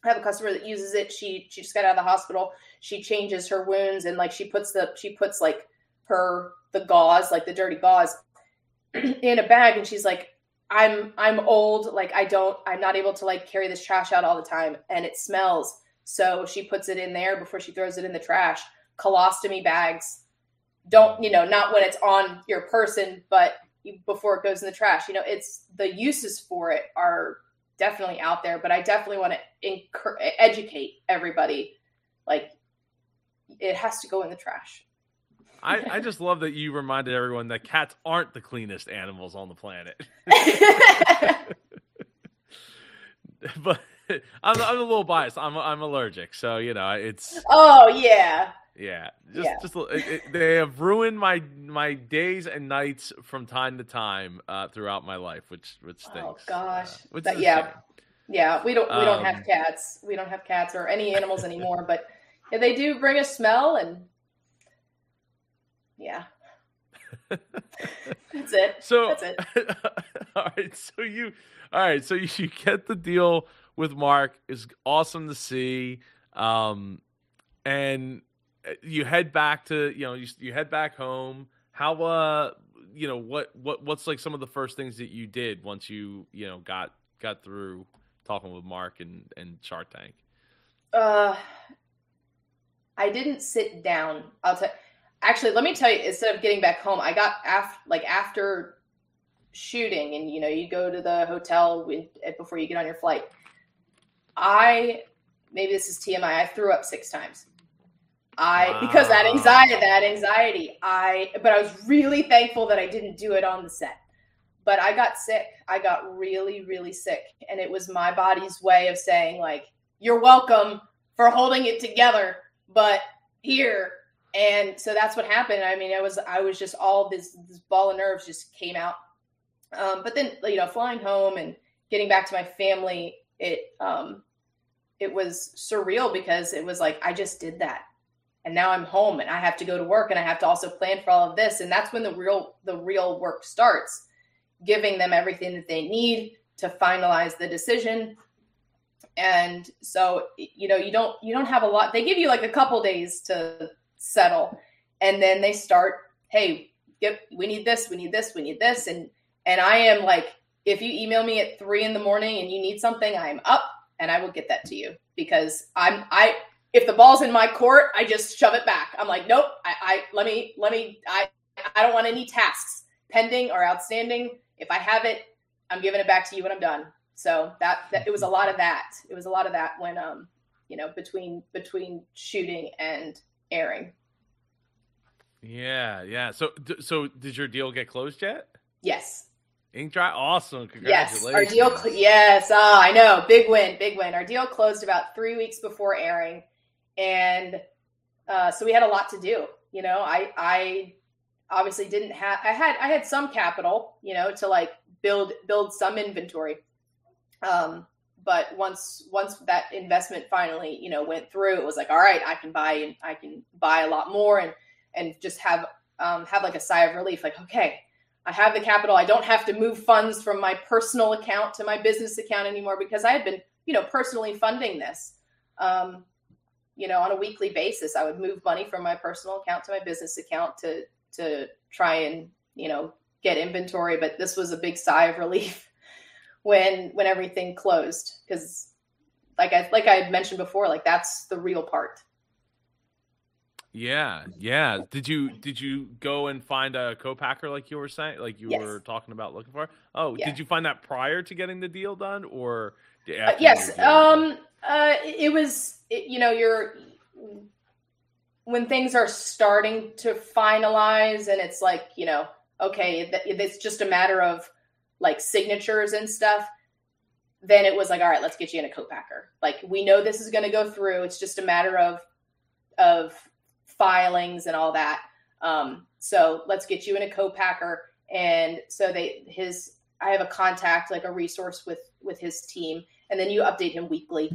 I have a customer that uses it. She she just got out of the hospital. She changes her wounds and like she puts the she puts like her the gauze, like the dirty gauze, <clears throat> in a bag and she's like, I'm I'm old, like I don't I'm not able to like carry this trash out all the time and it smells. So she puts it in there before she throws it in the trash. Colostomy bags. Don't, you know, not when it's on your person, but before it goes in the trash. You know, it's the uses for it are definitely out there, but I definitely want to educate everybody. Like, it has to go in the trash. I, I just love that you reminded everyone that cats aren't the cleanest animals on the planet. <laughs> but <laughs> I'm, I'm a little biased. I'm I'm allergic, so you know it's. Oh yeah. Yeah, just yeah. just it, it, they have ruined my my days and nights from time to time uh, throughout my life, which which oh, stinks. Oh gosh, uh, which but, yeah, yeah. We don't we don't um, have cats. We don't have cats or any animals <laughs> anymore. but yeah, they do bring a smell, and yeah, <laughs> that's it. So that's it. <laughs> all right, so you all right, so you, you get the deal with Mark is awesome to see. Um, and you head back to you know you, you head back home. How uh you know what what what's like some of the first things that you did once you you know got got through talking with mark and and shark tank? Uh i didn't sit down. I'll tell actually let me tell you instead of getting back home i got after like after shooting and you know you go to the hotel with, before you get on your flight. I maybe this is tmi i threw up six times I wow. because that anxiety, that anxiety. I but I was really thankful that I didn't do it on the set. But I got sick. I got really, really sick, and it was my body's way of saying like, "You're welcome for holding it together, but here." And so that's what happened. I mean, I was I was just all this this ball of nerves just came out. Um, but then you know, flying home and getting back to my family, it um, it was surreal because it was like I just did that and now I'm home and I have to go to work and I have to also plan for all of this. And that's when the real the real work starts giving them everything that they need to finalize the decision. And so you know you don't you don't have a lot they give you like a couple days to settle and then they start hey get we need this we need this we need this. And and I am like if you email me at three in the morning and you need something I'm up and I will get that to you because I'm I if the ball's in my court, I just shove it back. I'm like, nope, I, I let me let me I I don't want any tasks pending or outstanding. If I have it, I'm giving it back to you when I'm done. So that, that it was a lot of that. It was a lot of that when um you know between between shooting and airing. Yeah, yeah. So so did your deal get closed yet? Yes. Ink dry, awesome! Congratulations. Yes, our deal. Cl- yes, ah, I know, big win, big win. Our deal closed about three weeks before airing, and uh, so we had a lot to do. You know, I I obviously didn't have. I had I had some capital, you know, to like build build some inventory. Um, but once once that investment finally, you know, went through, it was like, all right, I can buy and I can buy a lot more and and just have um, have like a sigh of relief, like okay I have the capital. I don't have to move funds from my personal account to my business account anymore because I had been, you know, personally funding this. Um, you know, on a weekly basis, I would move money from my personal account to my business account to to try and you know get inventory. But this was a big sigh of relief <laughs> when when everything closed because, like I like I had mentioned before, like that's the real part. Yeah, yeah. Did you did you go and find a co-packer like you were saying, like you yes. were talking about looking for? Oh, yeah. did you find that prior to getting the deal done, or uh, yes? Um, uh, it was it, you know you're when things are starting to finalize, and it's like you know okay, it's just a matter of like signatures and stuff. Then it was like, all right, let's get you in a co-packer. Like we know this is going to go through. It's just a matter of of filings and all that. Um, so let's get you in a co-packer. And so they his I have a contact, like a resource with with his team, and then you update him weekly.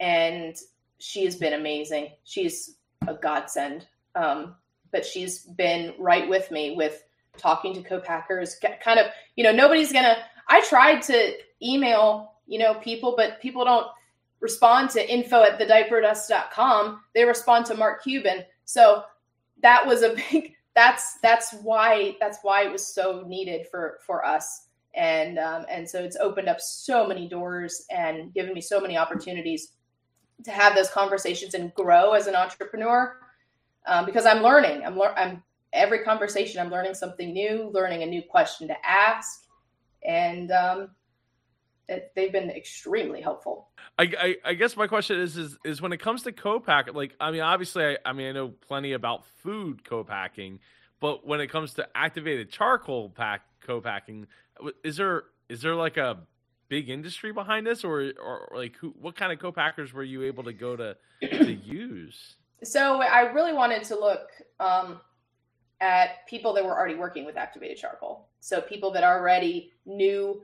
And she has been amazing. She's a godsend. Um, but she's been right with me with talking to co-packers. Kind of, you know, nobody's gonna. I tried to email, you know, people, but people don't respond to info at thediaperdust.com. They respond to Mark Cuban. So that was a <laughs> big that's that's why that's why it was so needed for for us and um, and so it's opened up so many doors and given me so many opportunities to have those conversations and grow as an entrepreneur um, because I'm learning I'm lear- I'm every conversation I'm learning something new learning a new question to ask and um, it, they've been extremely helpful. I, I, I, guess my question is, is is when it comes to co-pack, like I mean, obviously, I, I mean, I know plenty about food co-packing, but when it comes to activated charcoal pack co-packing, is there is there like a big industry behind this, or or, like who, what kind of co-packers were you able to go to to <clears throat> use? So I really wanted to look um, at people that were already working with activated charcoal. So people that already knew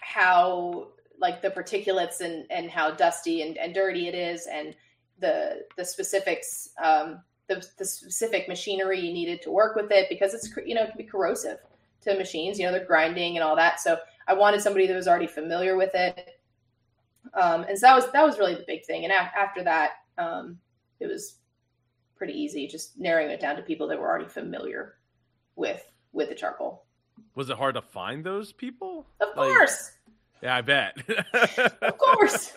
how like the particulates and and how dusty and, and dirty it is and the the specifics um, the, the specific machinery you needed to work with it because it's you know it can be corrosive to machines you know they're grinding and all that so i wanted somebody that was already familiar with it um, and so that was that was really the big thing and a- after that um, it was pretty easy just narrowing it down to people that were already familiar with with the charcoal was it hard to find those people? Of course. yeah, I bet. <laughs> of course.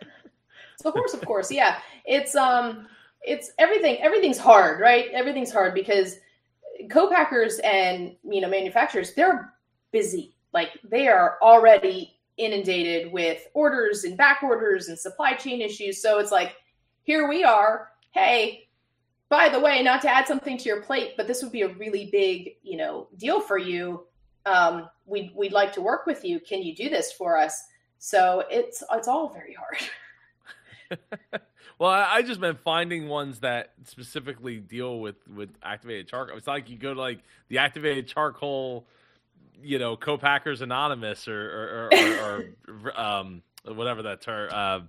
<laughs> of course, of course. Yeah. It's um it's everything everything's hard, right? Everything's hard because co-packers and you know manufacturers, they're busy. Like they are already inundated with orders and back orders and supply chain issues. So it's like, here we are. Hey, by the way, not to add something to your plate, but this would be a really big, you know, deal for you. Um, we'd we'd like to work with you. Can you do this for us? So it's it's all very hard. <laughs> well, I, I, just meant finding ones that specifically deal with with activated charcoal. It's like you go to like the activated charcoal, you know, co-packers anonymous or or, or, or <laughs> um, whatever that term uh,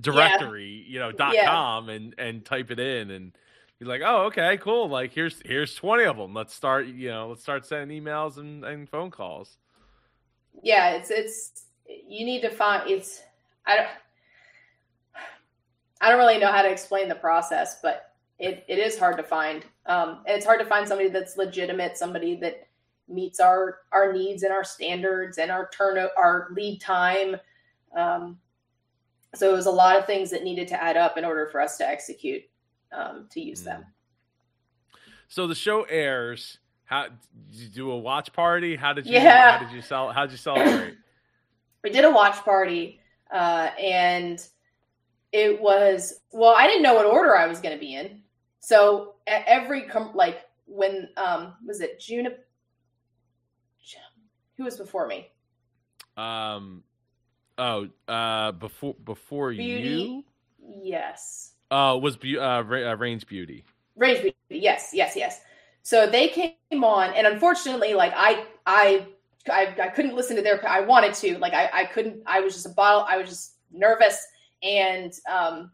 directory, yeah. you know, dot yeah. com and and type it in and you're like, oh, okay, cool. Like here's here's twenty of them. Let's start, you know, let's start sending emails and, and phone calls. Yeah, it's it's you need to find it's I don't I don't really know how to explain the process, but it, it is hard to find. Um, and it's hard to find somebody that's legitimate, somebody that meets our our needs and our standards and our turn our lead time. Um, so it was a lot of things that needed to add up in order for us to execute um, to use mm. them. So the show airs. How did you do a watch party? How did you? Yeah. How did you sell? How did you celebrate? <clears throat> we did a watch party, uh, and it was well. I didn't know what order I was going to be in, so every com- like when um was it June? Who was before me? Um, oh, uh, before before Beauty. you. Yes. Uh, was be- uh, Ra- uh, Range Beauty. Range Beauty. Yes, yes, yes. So they came on, and unfortunately, like I, I, I, I couldn't listen to their. I wanted to, like I, I couldn't. I was just a bottle. I was just nervous, and um,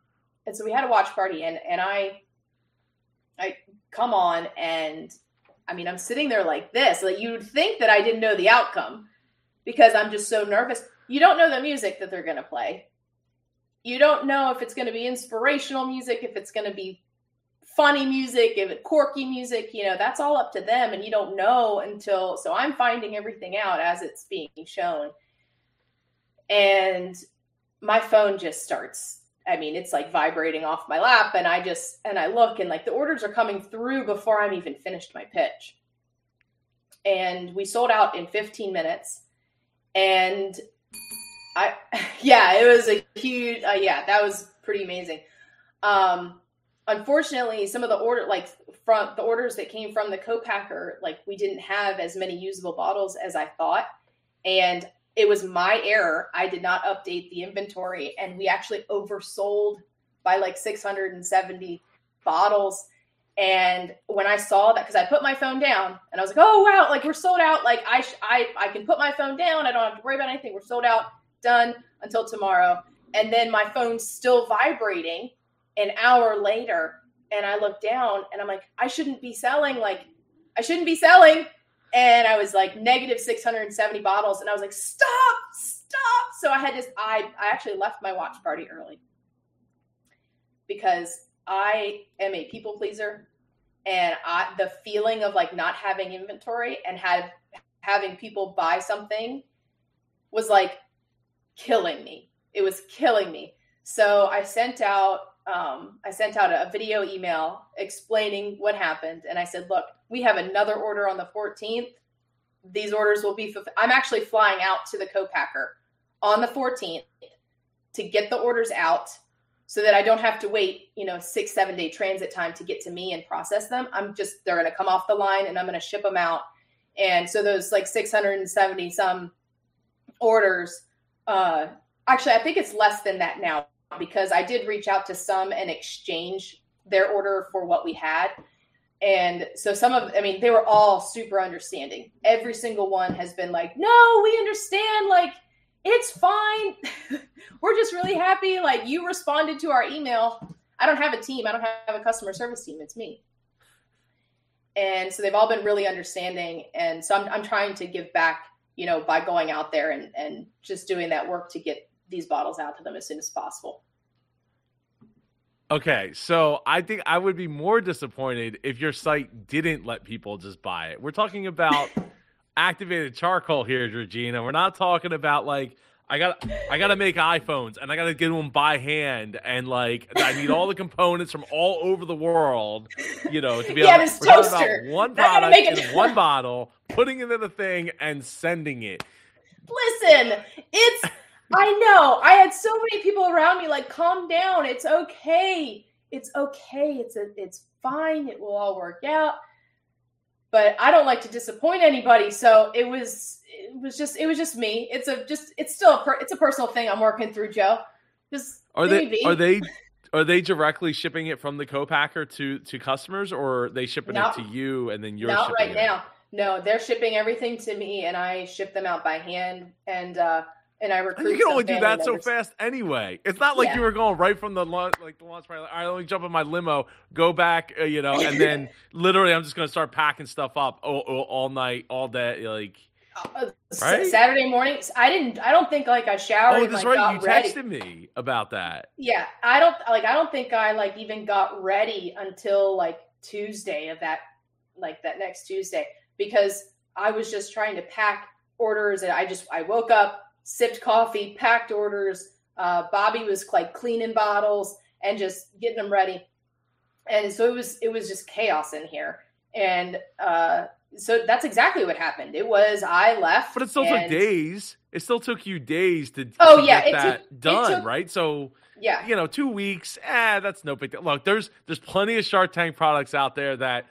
and so we had a watch party, and and I, I come on, and I mean, I'm sitting there like this. Like you'd think that I didn't know the outcome because I'm just so nervous. You don't know the music that they're to play you don't know if it's to be inspirational music, if it's to be funny music, if it's quirky music, you know, that's all up to them. And you don't know until, so I'm finding everything out as it's being shown. And my phone just starts, I mean, it's like vibrating off my lap. And I just, and I look and like the orders are coming through before I'm even finished my pitch. And we sold out in 15 minutes. And I <laughs> yeah, it was a huge uh, yeah, that was pretty amazing. Um unfortunately, some of the order like from the orders that came from the co-packer, like we didn't have as many usable bottles as I thought. And it was my error. I did not update the inventory and we actually oversold by like 670 bottles. And when I saw that, because I put my phone down and I was like, oh wow, like we're sold out. Like I, I, I can put my phone down. I don't have to worry about anything. We're sold out done until tomorrow. And then my phone's still vibrating an hour later. And I look down and I'm like, I shouldn't be selling. Like, I shouldn't be selling. And I was like, negative 670 bottles. And I was like, stop, stop. So I had this, I, I actually left my watch party early because I am a people pleaser. And I, the feeling of like not having inventory and had, having people buy something was like killing me. It was killing me. So I sent out um, I sent out a video email explaining what happened, and I said, "Look, we have another order on the 14th. These orders will be. I'm actually flying out to the co-packer on the 14th to get the orders out, so that I don't have to wait, you know, six seven day transit time to get to me and process them. I'm just they're going to come off the line, and I'm going to ship them out. And so those like 670 some orders uh, actually, I think it's less than that now because I did reach out to some and exchange their order for what we had. And so some of, I mean, they were all super understanding. Every single one has been like, no, we understand. Like, it's fine. <laughs> we're just really happy. Like, you responded to our email. I don't have a team, I don't have a customer service team. It's me. And so they've all been really understanding. And so I'm, I'm trying to give back you know, by going out there and, and just doing that work to get these bottles out to them as soon as possible. Okay, so I think I would be more disappointed if your site didn't let people just buy it. We're talking about <laughs> activated charcoal here, Georgina. We're not talking about like I got I got to make iPhones and I got to get them by hand and like I need all the components from all over the world, you know, to be <laughs> yeah, able to toaster. about one product in <laughs> one bottle, putting it in the thing and sending it. Listen, it's I know. I had so many people around me like calm down. It's okay. it's okay. It's a, it's fine. It will all work out. But I don't like to disappoint anybody, so it was it was just it was just me. It's a just it's still a per, it's a personal thing I'm working through, Joe. Just are they are they are they directly shipping it from the co-packer to to customers, or are they shipping not, it to you and then you're not right it? now? No, they're shipping everything to me, and I ship them out by hand. And uh, and I recruit. You can only do that so fast anyway. It's not like yeah. you were going right from the launch, like the launch party. I only jump in my limo, go back, uh, you know, and then <laughs> literally I'm just going to start packing stuff up all, all, all night, all day, like. Uh, right? Saturday mornings, I didn't. I don't think like I showered. Oh, that's like, right. You ready. texted me about that. Yeah, I don't like. I don't think I like even got ready until like Tuesday of that, like that next Tuesday, because I was just trying to pack orders, and I just I woke up, sipped coffee, packed orders. Uh, Bobby was like cleaning bottles and just getting them ready, and so it was it was just chaos in here. And uh, so that's exactly what happened. It was I left, but it still and... took days. It still took you days to, oh to yeah, get that took, done, took, right? So yeah, you know, two weeks, eh, that's no big deal. Look, there's there's plenty of Shark Tank products out there that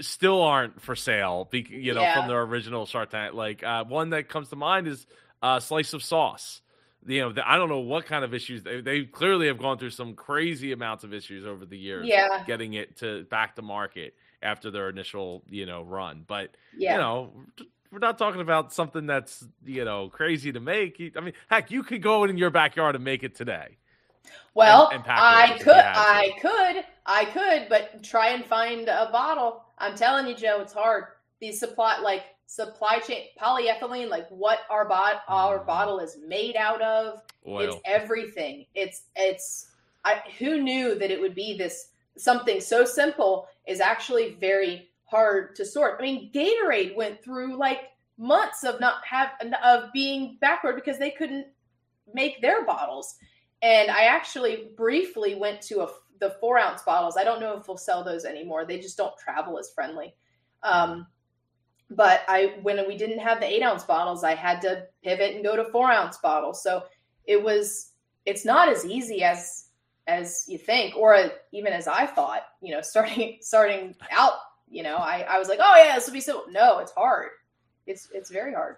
still aren't for sale, you know, yeah. from their original Shark Tank. Like uh, one that comes to mind is uh, Slice of Sauce. You know, I don't know what kind of issues they, they clearly have gone through some crazy amounts of issues over the years. Yeah, getting it to back to market after their initial you know run, but yeah. you know. We're not talking about something that's you know crazy to make. I mean, heck, you could go in your backyard and make it today. Well, and, and I could, I could, I could, but try and find a bottle I'm telling you, Joe, it's hard. These supply like supply chain polyethylene, like what our bot our mm. bottle is made out of. Oil. It's everything. It's it's I who knew that it would be this something so simple is actually very hard to sort. I mean, Gatorade went through like months of not have of being backward because they couldn't make their bottles. And I actually briefly went to a the four ounce bottles. I don't know if we'll sell those anymore. They just don't travel as friendly. Um, but I when we didn't have the eight ounce bottles, I had to pivot and go to four ounce bottles. So it was it's not as easy as as you think, or even as I thought. You know, <laughs> starting starting out, you know, I I was like, oh yeah, this will be so. No, it's hard. It's it's very hard.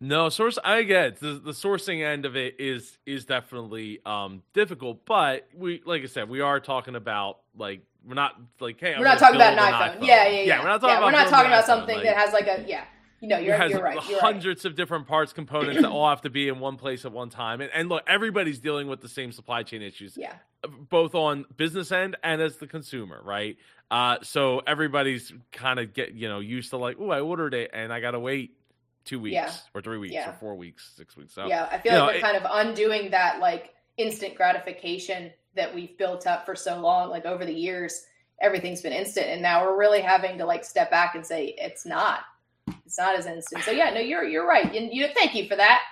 No, source I get the the sourcing end of it is is definitely um difficult, but we like I said, we are talking about like we're not like hey, we're not talking about an iPhone. iPhone. Yeah, yeah, yeah, yeah. We're not talking yeah, about, we're not talking about something like, that has like a yeah. You know, you're, you're right. You're hundreds right. of different parts, components that all have to be in one place at one time. And, and look, everybody's dealing with the same supply chain issues. Yeah. Both on business end and as the consumer, right? Uh, so everybody's kind of get you know used to like, oh, I ordered it and I gotta wait two weeks yeah. or three weeks yeah. or four weeks, six weeks. So yeah, I feel like know, we're it, kind of undoing that like instant gratification that we've built up for so long. Like over the years, everything's been instant, and now we're really having to like step back and say it's not. It's not as instant. So yeah, no, you're you're right. And you thank you for that.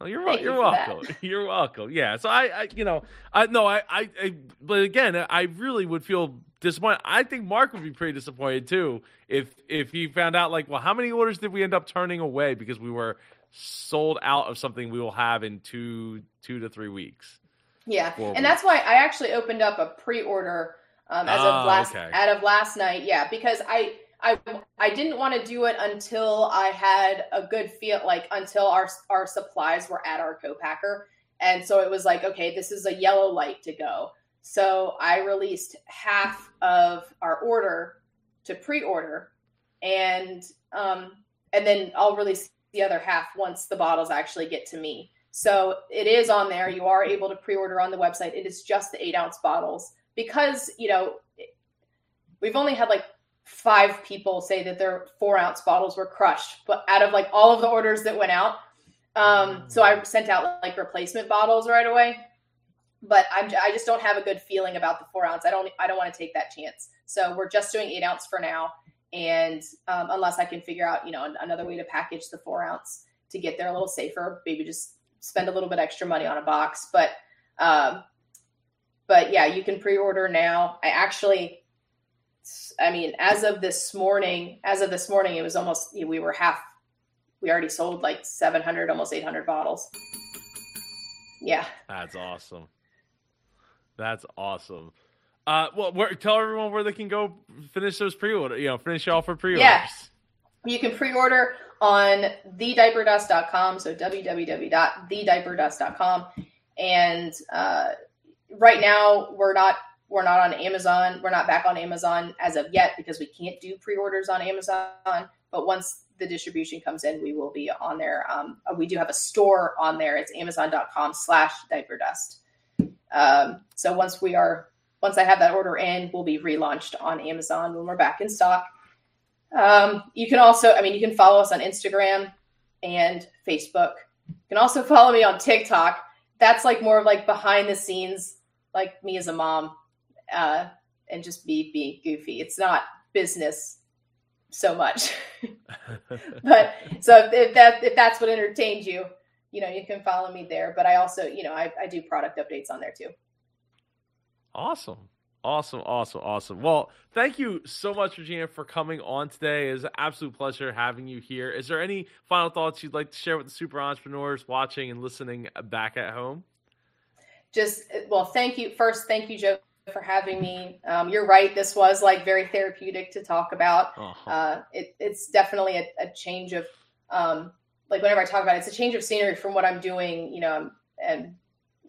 Oh, you're Thank you're you welcome. <laughs> You're welcome. Yeah. So I, I, you know, I no, I, I, I, but again, I really would feel disappointed. I think Mark would be pretty disappointed too if if he found out like, well, how many orders did we end up turning away because we were sold out of something we will have in two two to three weeks. Yeah, and that's why I actually opened up a pre-order um, as of ah, last okay. out of last night. Yeah, because I I I didn't want to do it until I had a good feel like until our our supplies were at our co-packer. And so it was like, okay, this is a yellow light to go. So I released half of our order to pre-order and um and then I'll release the other half once the bottles actually get to me. So it is on there. You are able to pre-order on the website. It is just the eight ounce bottles because you know we've only had like five people say that their four ounce bottles were crushed, but out of like all of the orders that went out. Um, so I sent out like replacement bottles right away. But I'm, I just don't have a good feeling about the four ounce. I don't I don't want to take that chance. So we're just doing eight ounce for now, and um, unless I can figure out you know another way to package the four ounce to get there a little safer, maybe just spend a little bit extra money on a box. But um, but yeah, you can pre-order now. I actually I mean, as of this morning, as of this morning, it was almost we were half. We already sold like 700, almost 800 bottles. Yeah, that's awesome. That's awesome. Uh, well, where, tell everyone where they can go finish those pre-order. You know, finish off for pre-orders. Yeah. You can pre-order on thediaperdust.com, so www.thediaperdust.com. And uh, right now, we're not we're not on Amazon. We're not back on Amazon as of yet because we can't do pre-orders on Amazon. But once the distribution comes in, we will be on there. Um, we do have a store on there. It's amazon.com/slash diaper dust. Um, so once we are once I have that order in, we'll be relaunched on Amazon when we're back in stock. Um, you can also, I mean, you can follow us on Instagram and Facebook. You can also follow me on TikTok. That's like more like behind the scenes, like me as a mom, uh, and just me being goofy. It's not business so much, <laughs> but so if that if that's what entertains you, you know, you can follow me there. But I also, you know, I, I do product updates on there too. Awesome. Awesome, awesome, awesome. Well, thank you so much, Regina, for coming on today. It's an absolute pleasure having you here. Is there any final thoughts you'd like to share with the super entrepreneurs watching and listening back at home? Just, well, thank you. First, thank you, Joe, for having me. Um, you're right. This was like very therapeutic to talk about. Uh-huh. Uh, it, it's definitely a, a change of, um, like, whenever I talk about it, it's a change of scenery from what I'm doing, you know, and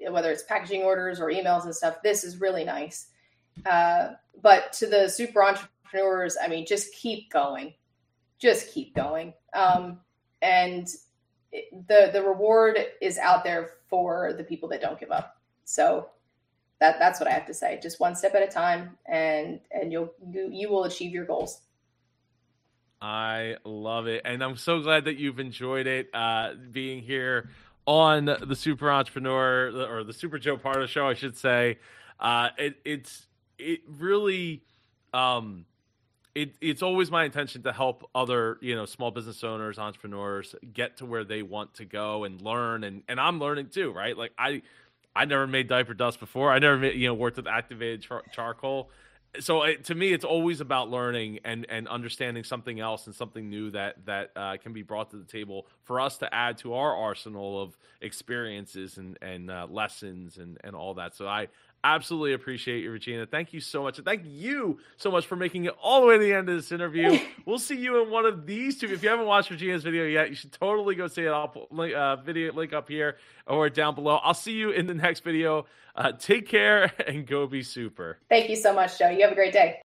whether it's packaging orders or emails and stuff. This is really nice uh, but to the super entrepreneurs, I mean, just keep going, just keep going. Um, and the the reward is out there for the people that don't give up. So that that's what I have to say. Just one step at a time, and and you'll you, you will achieve your goals. I love it, and I'm so glad that you've enjoyed it. Uh, being here on the Super Entrepreneur or the Super Joe Pardo Show, I should say. Uh, it, it's it really um it, it's always my intention to help other you know small business owners entrepreneurs get to where they want to go and learn. And and i'm learning too right? Like i i never made diaper dust before. I never made, you know worked with activated char- charcoal. So it, to me it's always about learning and and understanding something else and something new that that uh, can be brought to the table for us to add to our arsenal of experiences and and uh, lessons and and all that. So i absolutely appreciate you, Regina. Thank you so much. And thank you so much for making it all the way to the end of this interview. we'll see you in one of these two. If you haven't watched Regina's video yet, you should totally go see it. I'll put link, uh, video link up here or down below. I'll see you in the next video. Uh, take care <laughs> and go be super. Thank you so much, Joe. You have a great day.